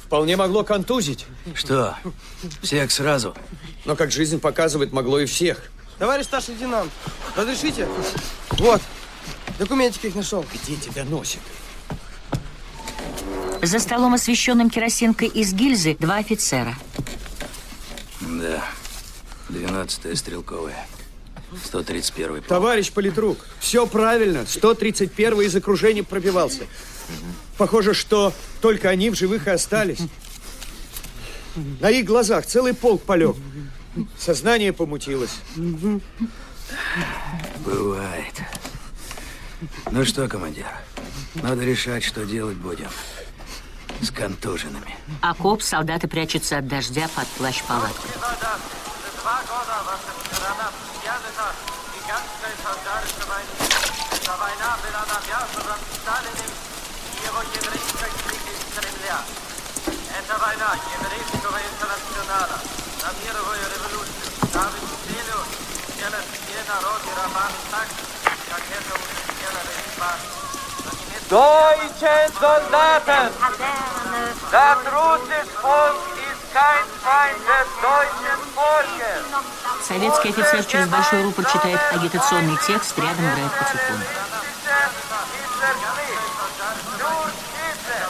[SPEAKER 8] Вполне могло контузить.
[SPEAKER 14] Что, всех сразу?
[SPEAKER 8] Но, как жизнь показывает, могло и всех.
[SPEAKER 14] Товарищ старший лейтенант, разрешите? Вот, документики их нашел.
[SPEAKER 8] Где тебя носит?
[SPEAKER 2] За столом, освещенным керосинкой из гильзы, два офицера.
[SPEAKER 14] Да, 12-я стрелковая.
[SPEAKER 16] 131
[SPEAKER 8] Товарищ политрук, все правильно. 131 из окружения пробивался. Похоже, что только они в живых и остались. На их глазах целый полк полег. Сознание помутилось.
[SPEAKER 16] Бывает. Ну что, командир, надо решать, что делать будем с контуженными.
[SPEAKER 2] Окоп, солдаты прячутся от дождя под плащ-палаткой.
[SPEAKER 17] Это война еврейского интернационала на мировую революцию. Ставить целью сделать все народы рабами так, сделали испанцы.
[SPEAKER 18] Deutsche Soldaten, das russische Volk ist kein Feind des deutschen Volkes.
[SPEAKER 2] Советский офицер через большой рупор читает агитационный текст, рядом играет патефон.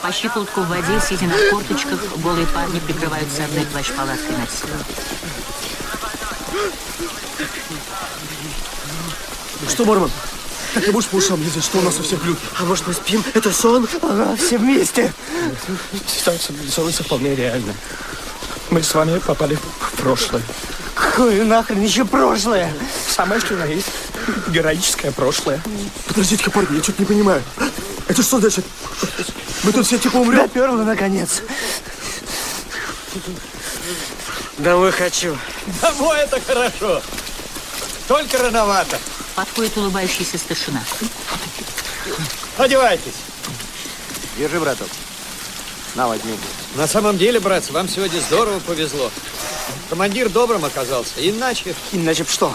[SPEAKER 2] По щиколотку в воде, сидя на корточках, голые парни прикрываются одной плащ-палаткой над всем.
[SPEAKER 3] Что, Борман? Так и будешь по ушам ездить, что у нас у всех глюки?
[SPEAKER 11] А может мы спим? Это сон?
[SPEAKER 9] Ага, все вместе.
[SPEAKER 11] Ситуация становится вполне реальной. Мы с вами попали в прошлое.
[SPEAKER 9] Какое нахрен еще прошлое?
[SPEAKER 11] Самое что на есть. Героическое прошлое.
[SPEAKER 3] Подождите-ка, парни, я что-то не понимаю. Это что значит? Мы тут все типа умрем?
[SPEAKER 9] Доперло, наконец.
[SPEAKER 11] Домой хочу.
[SPEAKER 8] Домой это хорошо. Только рановато.
[SPEAKER 2] Подходит улыбающийся старшина.
[SPEAKER 8] Одевайтесь.
[SPEAKER 19] Держи, браток. На, возьми.
[SPEAKER 8] На самом деле, братцы, вам сегодня здорово повезло. Командир добрым оказался. Иначе...
[SPEAKER 11] Иначе что?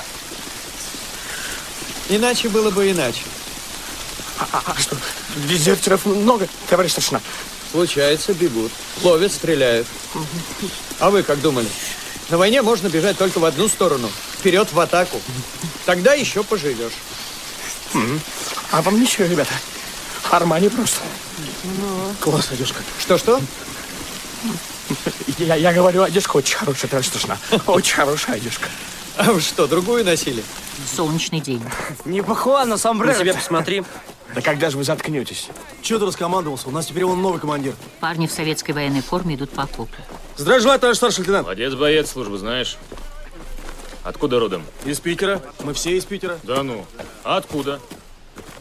[SPEAKER 8] Иначе было бы иначе.
[SPEAKER 11] А, а- а что, дезертеров много, товарищ старшина?
[SPEAKER 8] Случается, бегут. Ловят, стреляют. А вы как думали? На войне можно бежать только в одну сторону. Вперед в атаку. Тогда еще поживешь.
[SPEAKER 11] А вам ничего, ребята. Армани просто. Класс, одежка.
[SPEAKER 8] Что-что?
[SPEAKER 11] Я, я говорю, одежка очень хорошая, товарищ старшина. Очень хорошая одежка.
[SPEAKER 8] А вы что, другую носили?
[SPEAKER 2] Солнечный день.
[SPEAKER 9] Не похуа, но сомбреро.
[SPEAKER 11] На себя посмотри. Да когда же вы заткнетесь?
[SPEAKER 3] Че ты раскомандовался? У нас теперь он новый командир.
[SPEAKER 2] Парни в советской военной форме идут по окопу.
[SPEAKER 3] Здравия желаю, товарищ старший лейтенант.
[SPEAKER 15] Молодец, боец, службу знаешь. Откуда родом?
[SPEAKER 3] Из Питера. Мы все из Питера.
[SPEAKER 15] Да ну. А откуда?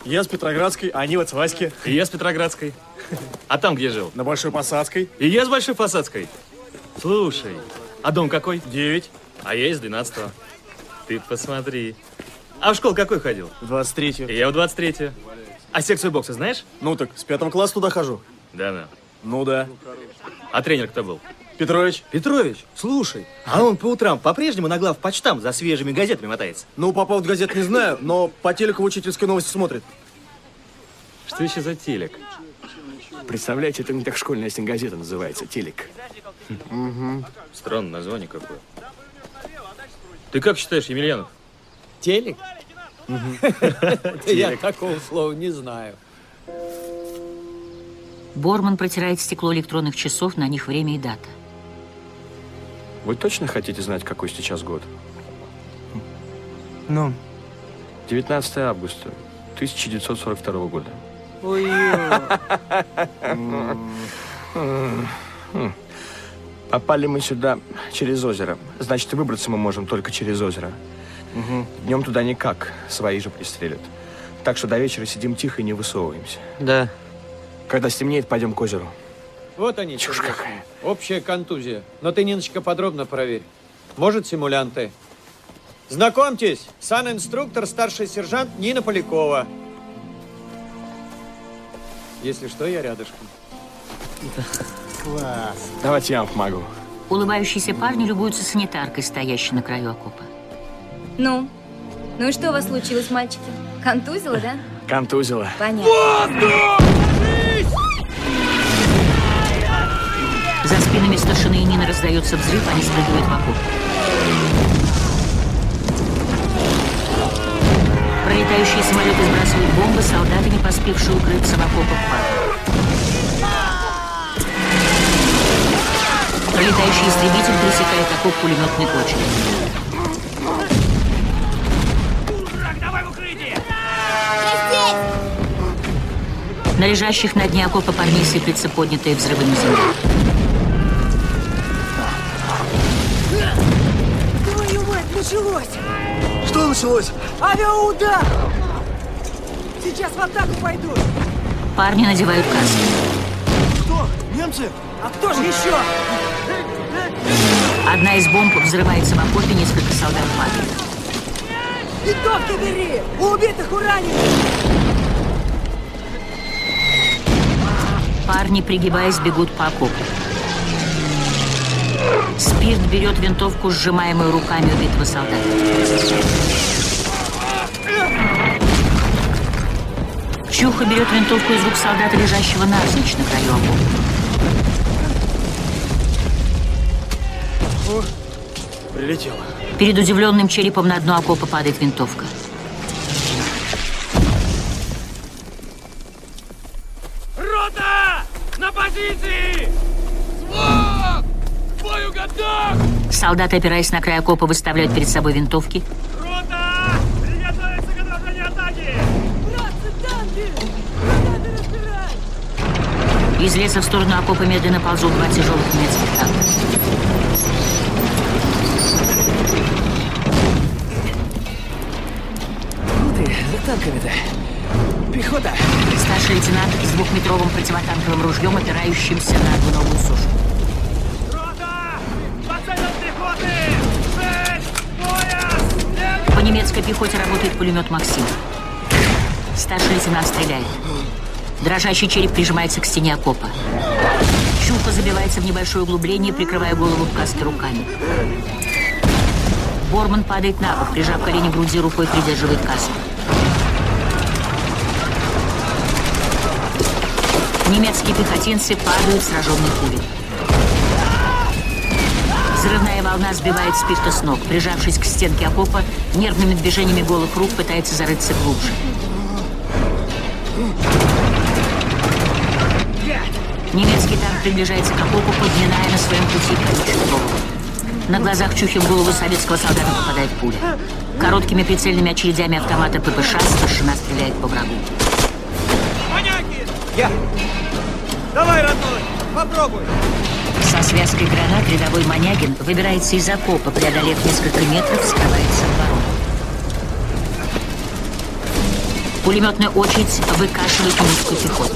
[SPEAKER 3] Я с Петроградской, а они вот с Васьки.
[SPEAKER 15] И я с Петроградской. А там где жил?
[SPEAKER 3] На Большой Посадской.
[SPEAKER 15] И я с Большой Посадской. Слушай, а дом какой?
[SPEAKER 3] Девять.
[SPEAKER 15] А я из 12 -го. Ты посмотри. А в школу какой ходил?
[SPEAKER 3] В 23
[SPEAKER 15] И я в 23 А секцию бокса знаешь?
[SPEAKER 3] Ну так, с пятого класса туда хожу.
[SPEAKER 15] Да, да.
[SPEAKER 3] Ну да.
[SPEAKER 15] А тренер кто был?
[SPEAKER 3] Петрович.
[SPEAKER 14] Петрович, слушай, а он по утрам по-прежнему на глав почтам за свежими газетами мотается?
[SPEAKER 3] Ну, по поводу газет не знаю, но по телеку в учительской новости смотрит.
[SPEAKER 15] Что еще за телек?
[SPEAKER 11] Представляете, это не так школьная газета называется, телек.
[SPEAKER 15] Угу. Странное название какое. Ты как считаешь, Емельянов?
[SPEAKER 8] Телек? Я такого слова не знаю.
[SPEAKER 2] Борман протирает стекло электронных часов, на них время и дата.
[SPEAKER 11] Вы точно хотите знать, какой сейчас год?
[SPEAKER 9] Ну?
[SPEAKER 11] 19 августа 1942 года.
[SPEAKER 9] Ой.
[SPEAKER 11] Попали мы сюда через озеро. Значит, и выбраться мы можем только через озеро. Днем туда никак, свои же пристрелят. Так что до вечера сидим тихо и не высовываемся.
[SPEAKER 10] Да.
[SPEAKER 11] Когда стемнеет, пойдем к озеру.
[SPEAKER 8] Вот они,
[SPEAKER 11] Чушь какая.
[SPEAKER 8] Общая контузия. Но ты, Ниночка, подробно проверь. Может, симулянты. Знакомьтесь, сан-инструктор, старший сержант Нина Полякова. Если что, я рядышком.
[SPEAKER 9] Класс.
[SPEAKER 11] Давайте я вам помогу.
[SPEAKER 2] Улыбающиеся парни любуются санитаркой, стоящей на краю окопа.
[SPEAKER 20] Ну? Ну и что у вас случилось, мальчики? Контузило, да?
[SPEAKER 11] Контузила.
[SPEAKER 20] Понятно.
[SPEAKER 2] За спинами старшины и Нина раздается взрыв, они спрыгивают в окоп. Пролетающие самолеты сбрасывают бомбы, солдаты, не поспевшие укрыться в окопах падают. Пролетающий истребитель пресекает окоп пулеметной очередью. На лежащих на дне окопа парней сыплется поднятые взрывами земля.
[SPEAKER 14] Началось!
[SPEAKER 3] Что началось?
[SPEAKER 14] Авиаудар! Сейчас в атаку пойдут!
[SPEAKER 2] Парни надевают каски.
[SPEAKER 3] Кто? Немцы?
[SPEAKER 14] А кто же еще?
[SPEAKER 2] Одна из бомб взрывается в окопе, несколько солдат падают.
[SPEAKER 14] Винтовки бери! У убитых, у раненых!
[SPEAKER 2] Парни, пригибаясь, бегут по окопу. Спирт берет винтовку, сжимаемую руками убитого солдата. Чуха берет винтовку из рук солдата, лежащего навзничь на краю окопа.
[SPEAKER 3] Прилетело.
[SPEAKER 2] Перед удивленным черепом на дно окопа падает винтовка. Солдаты, опираясь на край окопа, выставляют перед собой винтовки.
[SPEAKER 14] Рота! Приготовиться к отражению атаки! Братцы, танки! Гранаты разбирай!
[SPEAKER 2] Из леса в сторону окопа медленно ползут два тяжелых немецких танка.
[SPEAKER 9] Ну ты, за танками-то. Пехота.
[SPEAKER 2] Старший лейтенант с двухметровым противотанковым ружьем, опирающимся на двуногую сушу. Немецкой пехоте работает пулемет «Максим». Старший лейтенант стреляет. Дрожащий череп прижимается к стене окопа. Чуха забивается в небольшое углубление, прикрывая голову в каске руками. Борман падает на бок, прижав колени к груди, рукой придерживает каску. Немецкие пехотинцы падают, сраженные пулей. Взрывная волна сбивает спирта с ног. Прижавшись к стенке окопа, нервными движениями голых рук пытается зарыться глубже. Немецкий танк приближается к окопу, подминая на своем пути голову. На глазах Чухи в голову советского солдата попадает пуля. Короткими прицельными очередями автомата ППШ старшина стреляет по врагу.
[SPEAKER 14] Маньяки! Я! Давай, родной, попробуй!
[SPEAKER 2] Со связкой гранат рядовой Манягин выбирается из окопа, преодолев несколько метров, скрывается в ворот. Пулеметная очередь выкашивает немецкую пехоту.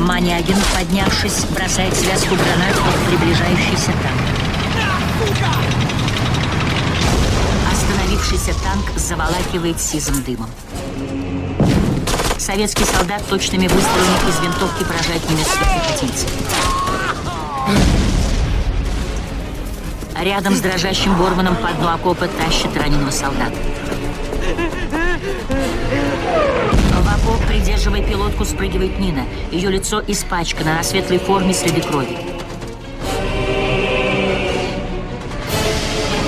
[SPEAKER 2] Манягин, поднявшись, бросает связку гранат под приближающийся танк. Остановившийся танк заволакивает сизым дымом. Советский солдат точными выстрелами из винтовки поражает немецких пехотинцев. Рядом с дрожащим Борманом по дну окопа тащит раненого солдата. В окоп, придерживая пилотку, спрыгивает Нина. Ее лицо испачкано, на светлой форме следы крови.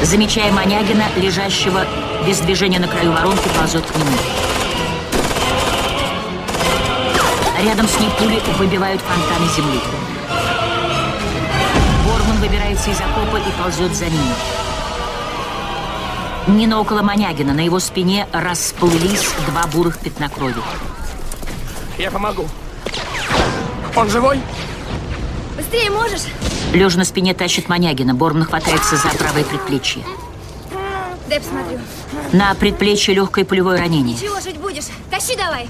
[SPEAKER 2] Замечая Манягина, лежащего без движения на краю воронки, ползет к нему. Рядом с ней пули выбивают фонтаны земли. Выбирается из окопа и ползет за ним. Нина около Манягина. На его спине расплылись два бурых пятна крови.
[SPEAKER 8] Я помогу. Он живой?
[SPEAKER 20] Быстрее можешь?
[SPEAKER 2] Лежа на спине тащит Манягина. Борман хватается за правое предплечье.
[SPEAKER 20] Дай посмотрю.
[SPEAKER 2] На предплечье легкое пулевое ранение.
[SPEAKER 20] Чего жить будешь? Тащи давай.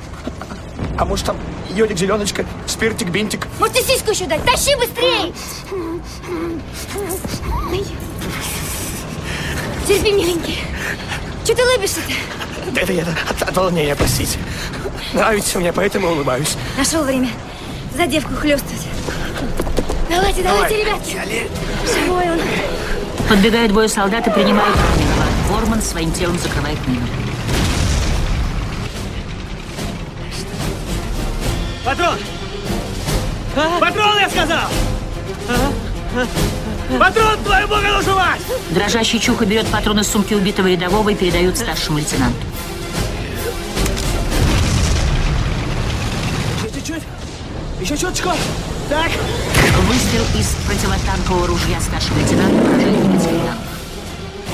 [SPEAKER 8] А может там йодик, зеленочка, спиртик, бинтик?
[SPEAKER 20] Может, и сиську еще дать? Тащи быстрей! Ай. Терпи, миленький. Че ты улыбишься-то?
[SPEAKER 8] Да это я от, от волнения, простите. Нравится мне, поэтому улыбаюсь.
[SPEAKER 20] Нашел время за девку хлестать. Давайте, давайте,
[SPEAKER 8] Давай.
[SPEAKER 20] ребятки. Живой он.
[SPEAKER 2] Подбегают двое солдат и принимают раненого. Борман своим телом закрывает мину.
[SPEAKER 14] Патрон! Патрон, я сказал! Патрон, твою бога душу мать!
[SPEAKER 2] Дрожащий Чуха берет патроны из сумки убитого рядового и передает старшему лейтенанту.
[SPEAKER 8] Чуть-чуть. Еще чуточку. Так.
[SPEAKER 2] Выстрел из противотанкового ружья старшего лейтенанта поражает танк.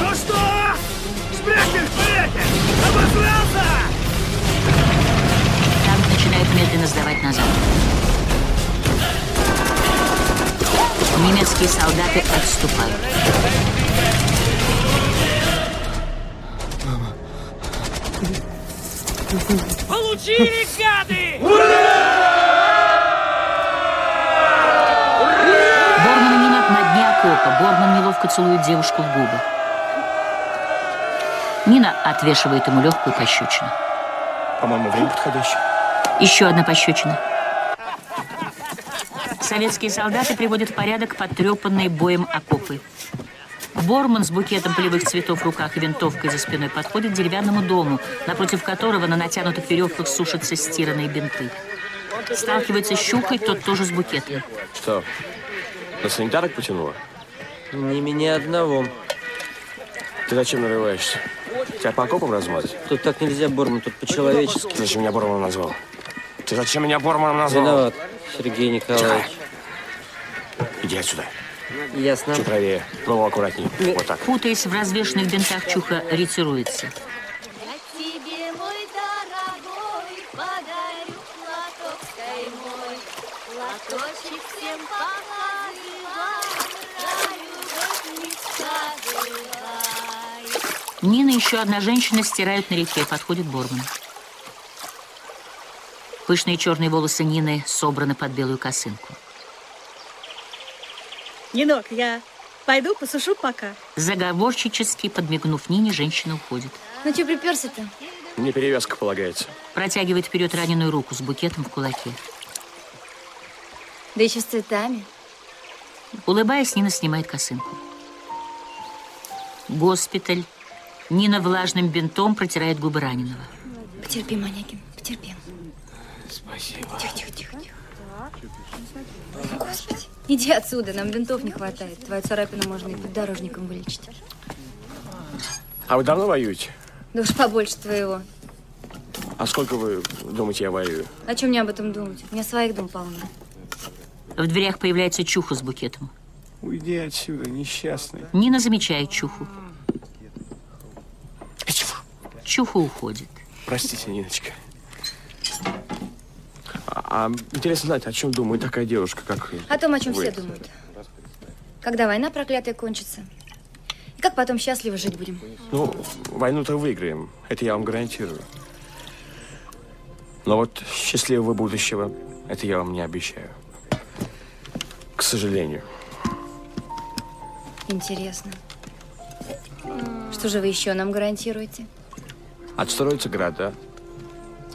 [SPEAKER 14] Ну что?
[SPEAKER 2] Сдавать назад. Немецкие солдаты отступают.
[SPEAKER 21] Получили, гады!
[SPEAKER 2] Борман и Нина на дне окопа. Борман неловко целует девушку в губы. Нина отвешивает ему легкую пощечину.
[SPEAKER 11] По-моему, время подходящее.
[SPEAKER 2] Еще одна пощечина. Советские солдаты приводят в порядок потрепанные боем окопы. Борман с букетом полевых цветов в руках и винтовкой за спиной подходит к деревянному дому, напротив которого на натянутых веревках сушатся стиранные бинты. Сталкивается с щукой, тот тоже с букетом.
[SPEAKER 11] Что, на санитарок потянуло?
[SPEAKER 10] Не меня одного.
[SPEAKER 11] Ты зачем нарываешься? Тебя по окопам размазать?
[SPEAKER 10] Тут так нельзя, Борман, тут по-человечески.
[SPEAKER 11] Зачем меня Борманом назвал? Ты зачем меня Борманом назвал?
[SPEAKER 10] Виноват, Сергей Николаевич.
[SPEAKER 11] Иди отсюда.
[SPEAKER 10] Ясно.
[SPEAKER 11] Чуть правее. Ну, аккуратней. Вот так.
[SPEAKER 2] Путаясь в развешенных бинтах, Чуха ретируется.
[SPEAKER 22] Тебе, мой дорогой, подарю платок мой. Платочек всем показывай, про любовь не сказывай.
[SPEAKER 2] Нина и еще одна женщина стирают на реке. Подходит Борман. Пышные черные волосы Нины собраны под белую косынку.
[SPEAKER 23] Нинок, я пойду посушу пока.
[SPEAKER 2] Заговорщически подмигнув Нине, женщина уходит.
[SPEAKER 20] Ну что приперся-то?
[SPEAKER 11] Мне перевязка полагается.
[SPEAKER 2] Протягивает вперед раненую руку с букетом в кулаке.
[SPEAKER 20] Да еще с цветами.
[SPEAKER 2] Улыбаясь, Нина снимает косынку. Госпиталь. Нина влажным бинтом протирает губы раненого.
[SPEAKER 20] Потерпи, Манякин, потерпи.
[SPEAKER 11] Спасибо.
[SPEAKER 20] Тихо, тихо, тихо. тихо. Господи, иди отсюда, нам бинтов не хватает. Твою царапину можно и поддорожником вылечить.
[SPEAKER 11] А вы давно воюете?
[SPEAKER 20] Да уж побольше твоего.
[SPEAKER 11] А сколько вы думаете, я воюю?
[SPEAKER 20] О чем мне об этом думать? У меня своих дум полно.
[SPEAKER 2] В дверях появляется Чуха с букетом.
[SPEAKER 11] Уйди отсюда, несчастный.
[SPEAKER 2] Нина замечает Чуху. Чуха уходит.
[SPEAKER 11] Простите, Ниночка. А, интересно знать, о чем думает такая девушка, как
[SPEAKER 20] О том, о чем
[SPEAKER 11] вы.
[SPEAKER 20] все думают. Когда война проклятая кончится. И как потом счастливо жить будем.
[SPEAKER 11] Ну, войну-то выиграем, это я вам гарантирую. Но вот счастливого будущего, это я вам не обещаю. К сожалению.
[SPEAKER 20] Интересно. Что же вы еще нам гарантируете?
[SPEAKER 11] Отстроятся города,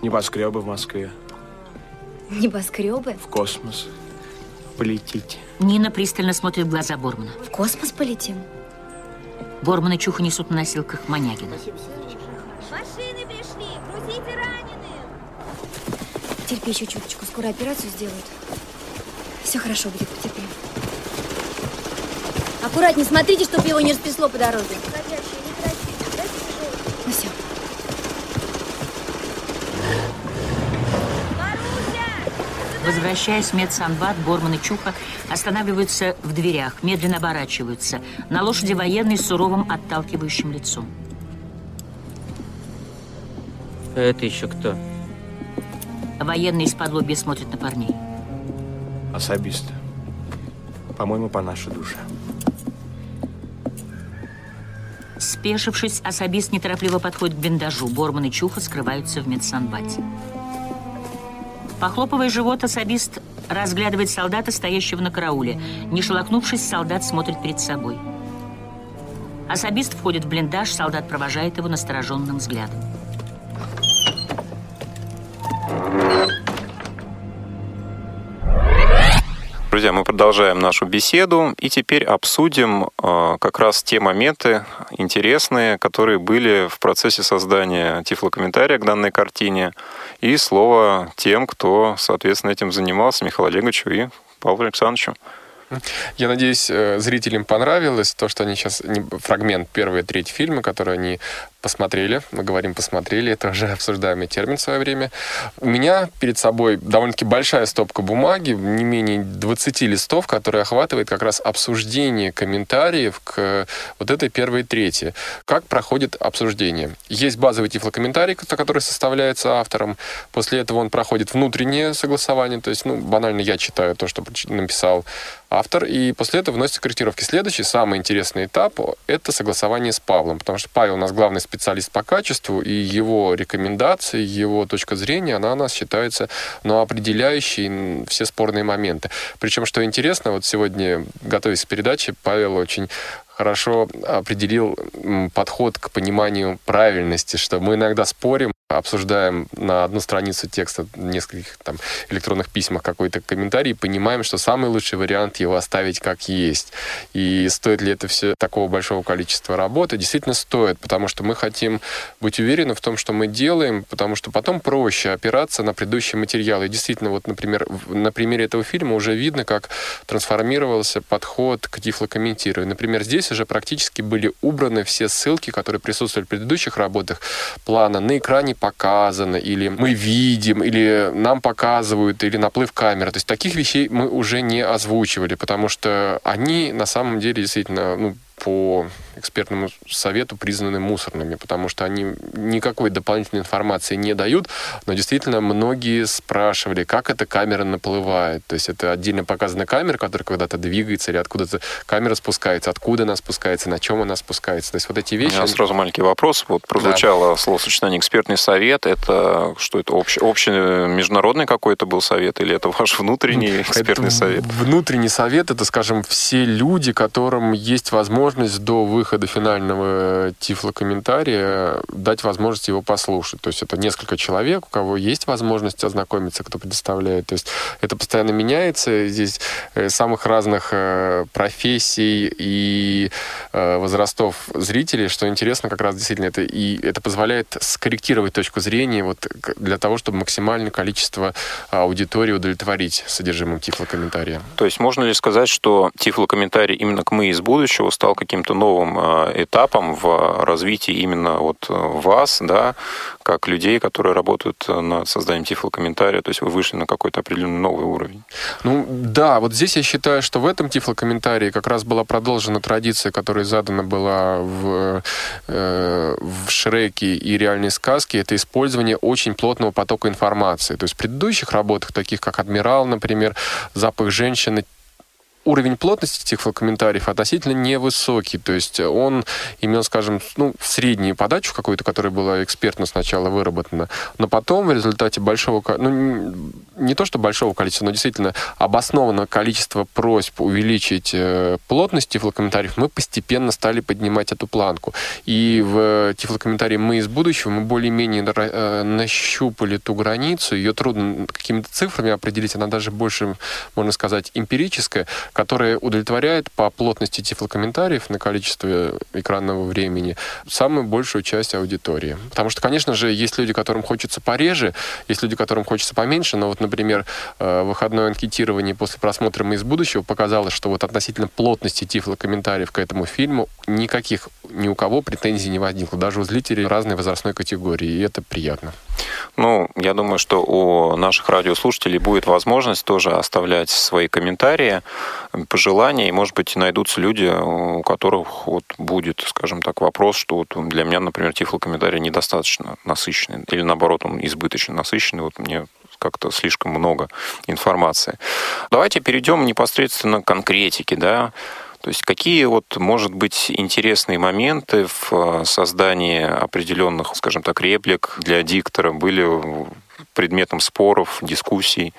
[SPEAKER 11] небоскребы в Москве,
[SPEAKER 20] Небоскребы?
[SPEAKER 11] в космос полетите.
[SPEAKER 2] Нина пристально смотрит в глаза Бормана.
[SPEAKER 20] В космос полетим?
[SPEAKER 2] Борман и Чуха несут на носилках Манягина.
[SPEAKER 22] Машины пришли, грузите раненых.
[SPEAKER 20] Терпи еще чуточку, скоро операцию сделают. Все хорошо будет, потерпи. Аккуратнее, смотрите, чтобы его не распесло по дороге. Ну все.
[SPEAKER 2] Возвращаясь медсанбат, Борман и Чуха останавливаются в дверях, медленно оборачиваются. На лошади военный с суровым отталкивающим лицом.
[SPEAKER 10] А это еще кто?
[SPEAKER 2] Военный из-под лобья смотрит на парней.
[SPEAKER 11] Особисто. По-моему, по нашей душе.
[SPEAKER 2] Спешившись, особист неторопливо подходит к бендажу. Борман и Чуха скрываются в медсанбате. Похлопывая живот, особист разглядывает солдата, стоящего на карауле. Не шелохнувшись, солдат смотрит перед собой. Особист входит в блиндаж, солдат провожает его настороженным взглядом.
[SPEAKER 5] Друзья, мы продолжаем нашу беседу и теперь обсудим э, как раз те моменты интересные, которые были в процессе создания тифлокомментария к данной картине. И слово тем, кто, соответственно, этим занимался, Михаилу Олеговичу и Павлу Александровичу.
[SPEAKER 6] Я надеюсь, э, зрителям понравилось то, что они сейчас... Фрагмент первой и третьей фильма, который они посмотрели, мы говорим посмотрели, это уже обсуждаемый термин в свое время. У меня перед собой довольно-таки большая стопка бумаги, не менее 20 листов, которые охватывает как раз обсуждение комментариев к вот этой первой трети. Как проходит обсуждение? Есть базовый тифлокомментарий, который составляется автором. После этого он проходит внутреннее согласование, то есть, ну, банально я читаю то, что написал автор, и после этого вносятся корректировки. Следующий, самый интересный этап — это согласование с Павлом, потому что Павел у нас главный специалист по качеству, и его рекомендации, его точка зрения, она у нас считается ну, определяющей все спорные моменты. Причем, что интересно, вот сегодня, готовясь к передаче, Павел очень хорошо определил подход к пониманию правильности, что мы иногда спорим, обсуждаем на одну страницу текста нескольких там, электронных письмах какой-то комментарий, понимаем, что самый лучший вариант его оставить как есть. И стоит ли это все такого большого количества работы? Действительно стоит, потому что мы хотим быть уверены в том, что мы делаем, потому что потом проще опираться на предыдущие материалы. И действительно, вот, например, на примере этого фильма уже видно, как трансформировался подход к тифлокомментированию. Например, здесь уже практически были убраны все ссылки, которые присутствовали в предыдущих работах плана на экране показано, или мы видим, или нам показывают, или наплыв камеры. То есть таких вещей мы уже не озвучивали, потому что они на самом деле действительно ну, по экспертному совету признаны мусорными, потому что они никакой дополнительной информации не дают, но действительно многие спрашивали, как эта камера наплывает. То есть это отдельно показана камера, которая когда-то двигается, или откуда-то камера спускается, откуда она спускается, на чем она спускается. То есть вот эти вещи... У
[SPEAKER 5] меня сразу маленький вопрос. Вот прозвучало да. словосочетание «экспертный совет». Это что это? Общий, общий международный какой-то был совет или это ваш внутренний экспертный это совет?
[SPEAKER 6] Внутренний совет — это, скажем, все люди, которым есть возможность до выхода финального тифлокомментария дать возможность его послушать. То есть это несколько человек, у кого есть возможность ознакомиться, кто предоставляет. То есть это постоянно меняется. Здесь э, самых разных э, профессий и э, возрастов зрителей, что интересно, как раз действительно это и это позволяет скорректировать точку зрения вот для того, чтобы максимальное количество аудитории удовлетворить содержимым тифлокомментария.
[SPEAKER 5] То есть можно ли сказать, что тифлокомментарий именно к «Мы из будущего» стал каким-то новым Э, этапом в развитии именно вот э, вас, да, как людей, которые работают над созданием тифлокомментария, то есть вы вышли на какой-то определенный новый уровень.
[SPEAKER 6] Ну да, вот здесь я считаю, что в этом тифлокомментарии как раз была продолжена традиция, которая задана была в, э, в Шреке и реальной сказке, это использование очень плотного потока информации. То есть в предыдущих работах, таких как «Адмирал», например, «Запах женщины», уровень плотности этих комментариев относительно невысокий. То есть он имел, скажем, ну, среднюю подачу какую-то, которая была экспертно сначала выработана, но потом в результате большого, ну, не то что большого количества, но действительно обоснованного количества просьб увеличить э, плотность тифлокомментариев, мы постепенно стали поднимать эту планку. И в тифлокомментарии «Мы из будущего» мы более-менее э, нащупали ту границу, ее трудно какими-то цифрами определить, она даже больше, можно сказать, эмпирическая, которая удовлетворяет по плотности тифлокомментариев на количество экранного времени самую большую часть аудитории. Потому что, конечно же, есть люди, которым хочется пореже, есть люди, которым хочется поменьше, но вот, например, э, выходное анкетирование после просмотра «Мы из будущего» показало, что вот относительно плотности тифлокомментариев к этому фильму никаких ни у кого претензий не возникло, даже у зрителей разной возрастной категории, и это приятно.
[SPEAKER 5] Ну, я думаю, что у наших радиослушателей будет возможность тоже оставлять свои комментарии, пожелания, и, может быть, найдутся люди, у которых вот будет, скажем так, вопрос, что вот для меня, например, тифлокомментарий недостаточно насыщенный, или наоборот, он избыточно насыщенный, вот мне как-то слишком много информации. Давайте перейдем непосредственно к конкретике, да, то есть какие вот, может быть, интересные моменты в э, создании определенных, скажем так, реплик для диктора были предметом споров, дискуссий?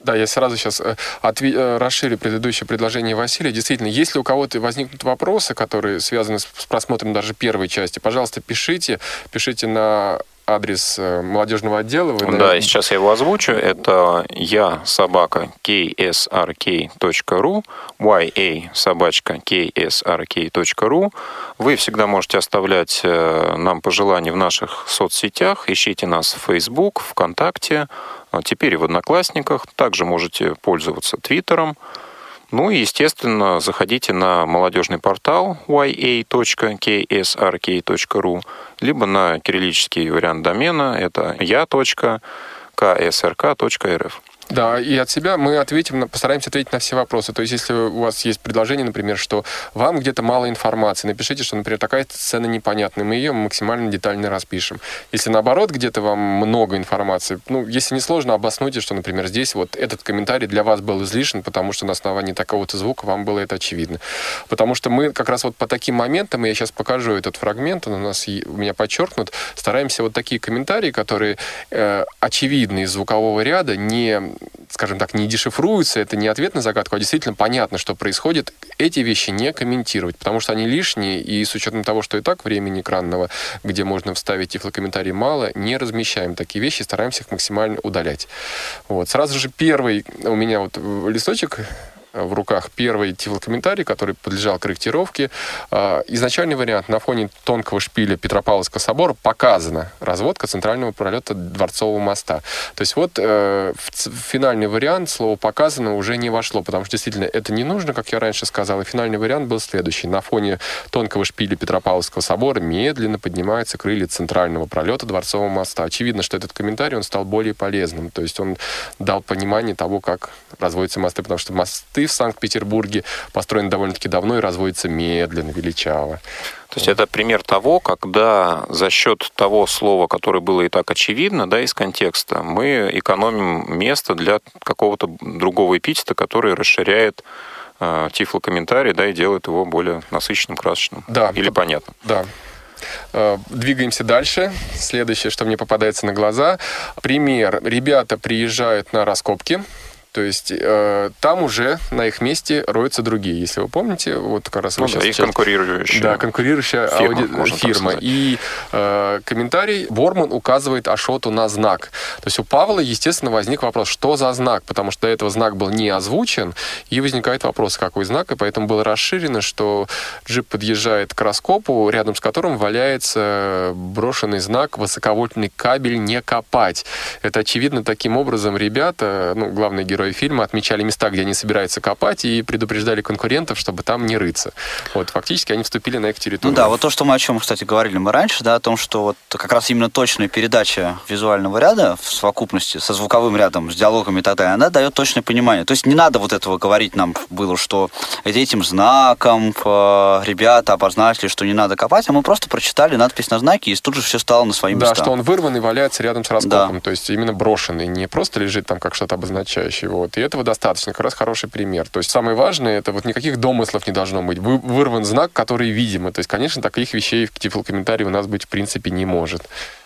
[SPEAKER 6] Да, я сразу сейчас э, отви- э, расширю предыдущее предложение Василия. Действительно, если у кого-то возникнут вопросы, которые связаны с просмотром даже первой части, пожалуйста, пишите. Пишите на адрес э, молодежного отдела.
[SPEAKER 5] Вы, да, и сейчас я его озвучу. Это я собака ksrk.ru, ya собачка ksrk.ru. Вы всегда можете оставлять нам пожелания в наших соцсетях. Ищите нас в Facebook, ВКонтакте, теперь и в Одноклассниках. Также можете пользоваться Твиттером. Ну и, естественно, заходите на молодежный портал ya.ksrk.ru, либо на кириллический вариант домена, это ya.ksrk.rf.
[SPEAKER 6] Да, и от себя мы ответим, постараемся ответить на все вопросы. То есть, если у вас есть предложение, например, что вам где-то мало информации, напишите, что, например, такая сцена непонятная, мы ее максимально детально распишем. Если наоборот, где-то вам много информации, ну, если не сложно, обоснуйте, что, например, здесь вот этот комментарий для вас был излишен, потому что на основании такого-то звука вам было это очевидно. Потому что мы как раз вот по таким моментам, я сейчас покажу этот фрагмент, он у нас у меня подчеркнут, стараемся вот такие комментарии, которые э, очевидны из звукового ряда, не скажем так, не дешифруются, это не ответ на загадку, а действительно понятно, что происходит, эти вещи не комментировать, потому что они лишние, и с учетом того, что и так времени экранного, где можно вставить тифлокомментарий мало, не размещаем такие вещи, стараемся их максимально удалять. Вот. Сразу же первый у меня вот листочек в руках первый тифлокомментарий, который подлежал корректировке. А, изначальный вариант на фоне тонкого шпиля Петропавловского собора показана разводка центрального пролета Дворцового моста. То есть вот э, в финальный вариант слово «показано» уже не вошло, потому что действительно это не нужно, как я раньше сказал, и финальный вариант был следующий. На фоне тонкого шпиля Петропавловского собора медленно поднимаются крылья центрального пролета Дворцового моста. Очевидно, что этот комментарий, он стал более полезным, то есть он дал понимание того, как разводятся мосты, потому что мосты мосты в Санкт-Петербурге построены довольно-таки давно и разводятся медленно, величаво.
[SPEAKER 5] То есть это пример того, когда за счет того слова, которое было и так очевидно, да, из контекста, мы экономим место для какого-то другого эпитета, который расширяет э, тифлокомментарий, да, и делает его более насыщенным, красочным.
[SPEAKER 6] Да.
[SPEAKER 5] Или понятным.
[SPEAKER 6] Да. Э, двигаемся дальше. Следующее, что мне попадается на глаза. Пример. Ребята приезжают на раскопки то есть э, там уже на их месте роются другие. Если вы помните, вот как раз
[SPEAKER 5] ну,
[SPEAKER 6] вы
[SPEAKER 5] да,
[SPEAKER 6] сейчас...
[SPEAKER 5] их конкурирующая.
[SPEAKER 6] Да, конкурирующая фирма. Ауди... фирма. И э, комментарий Борман указывает Ашоту на знак. То есть у Павла, естественно, возник вопрос, что за знак? Потому что до этого знак был не озвучен, и возникает вопрос, какой знак, и поэтому было расширено, что джип подъезжает к раскопу, рядом с которым валяется брошенный знак «Высоковольтный кабель не копать». Это, очевидно, таким образом ребята, ну, главный герой герои фильма отмечали места, где они собираются копать, и предупреждали конкурентов, чтобы там не рыться. Вот, фактически они вступили на их территорию.
[SPEAKER 7] Ну да, вот то, что мы о чем, кстати, говорили мы раньше, да, о том, что вот как раз именно точная передача визуального ряда в совокупности со звуковым рядом, с диалогами и так далее, она дает точное понимание. То есть не надо вот этого говорить нам было, что этим знаком э, ребята обозначили, что не надо копать, а мы просто прочитали надпись на знаке, и тут же все стало на свои места.
[SPEAKER 6] Да, что он вырван и валяется рядом с раскопом, да. то есть именно брошенный, не просто лежит там как что-то обозначающее. Вот. И этого достаточно, как раз хороший пример. То есть самое важное, это вот никаких домыслов не должно быть. Вы, вырван знак, который видимый. То есть, конечно, таких вещей в тифлокомментарии у нас быть в принципе не может.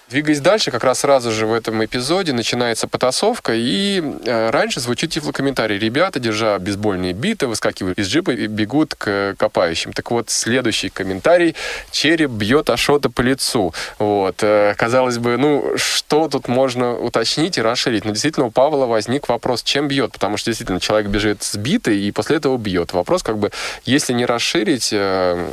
[SPEAKER 6] Двигаясь дальше, как раз сразу же в этом эпизоде начинается потасовка, и э, раньше звучит тифлокомментарий. Ребята, держа бейсбольные биты, выскакивают из джипа и бегут к копающим. Так вот, следующий комментарий. Череп бьет Ашота по лицу. Вот. Э, казалось бы, ну, что тут можно уточнить и расширить? Но действительно у Павла возник вопрос, чем бьет? Потому что действительно человек бежит с битой и после этого бьет. Вопрос как бы, если не расширить, Э,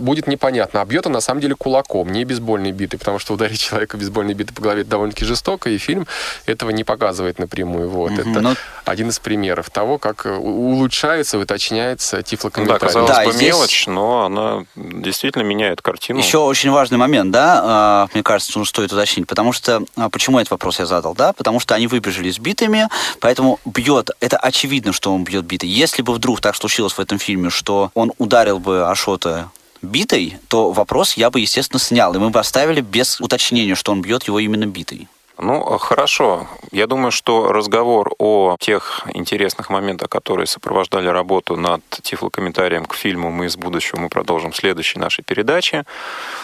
[SPEAKER 6] будет непонятно. А бьет он на самом деле кулаком, не бейсбольной битой, потому что ударить человека бейсбольной битой по голове довольно-таки жестоко, и фильм этого не показывает напрямую. Вот. Угу, Это но... один из примеров того, как э, улучшается, уточняется тифлокомментарий.
[SPEAKER 5] Да, казалось да, бы, здесь... мелочь, но она действительно меняет картину.
[SPEAKER 7] Еще очень важный момент, да, а, мне кажется, ну, стоит уточнить, потому что, а, почему этот вопрос я задал, да, потому что они выбежали с битами, поэтому бьет, это очевидно, что он бьет битой. Если бы вдруг так случилось в этом фильме, что он ударил бы Ашота битой, то вопрос я бы, естественно, снял, и мы бы оставили без уточнения, что он бьет его именно битой.
[SPEAKER 5] Ну, хорошо. Я думаю, что разговор о тех интересных моментах, которые сопровождали работу над тифлокомментарием к фильму «Мы из будущего» мы продолжим в следующей нашей передаче.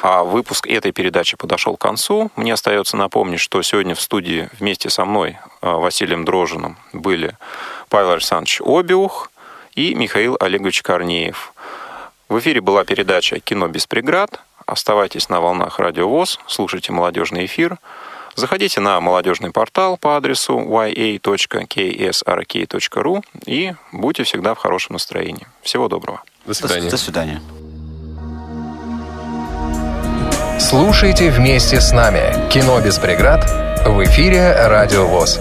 [SPEAKER 5] А выпуск этой передачи подошел к концу. Мне остается напомнить, что сегодня в студии вместе со мной, а, Василием Дрожиным, были Павел Александрович Обиух и Михаил Олегович Корнеев. В эфире была передача «Кино без преград». Оставайтесь на волнах Радио ВОЗ, слушайте молодежный эфир. Заходите на молодежный портал по адресу ya.ksrk.ru и будьте всегда в хорошем настроении. Всего доброго.
[SPEAKER 6] До свидания.
[SPEAKER 7] До свидания.
[SPEAKER 1] Слушайте вместе с нами «Кино без преград» в эфире «Радио ВОЗ».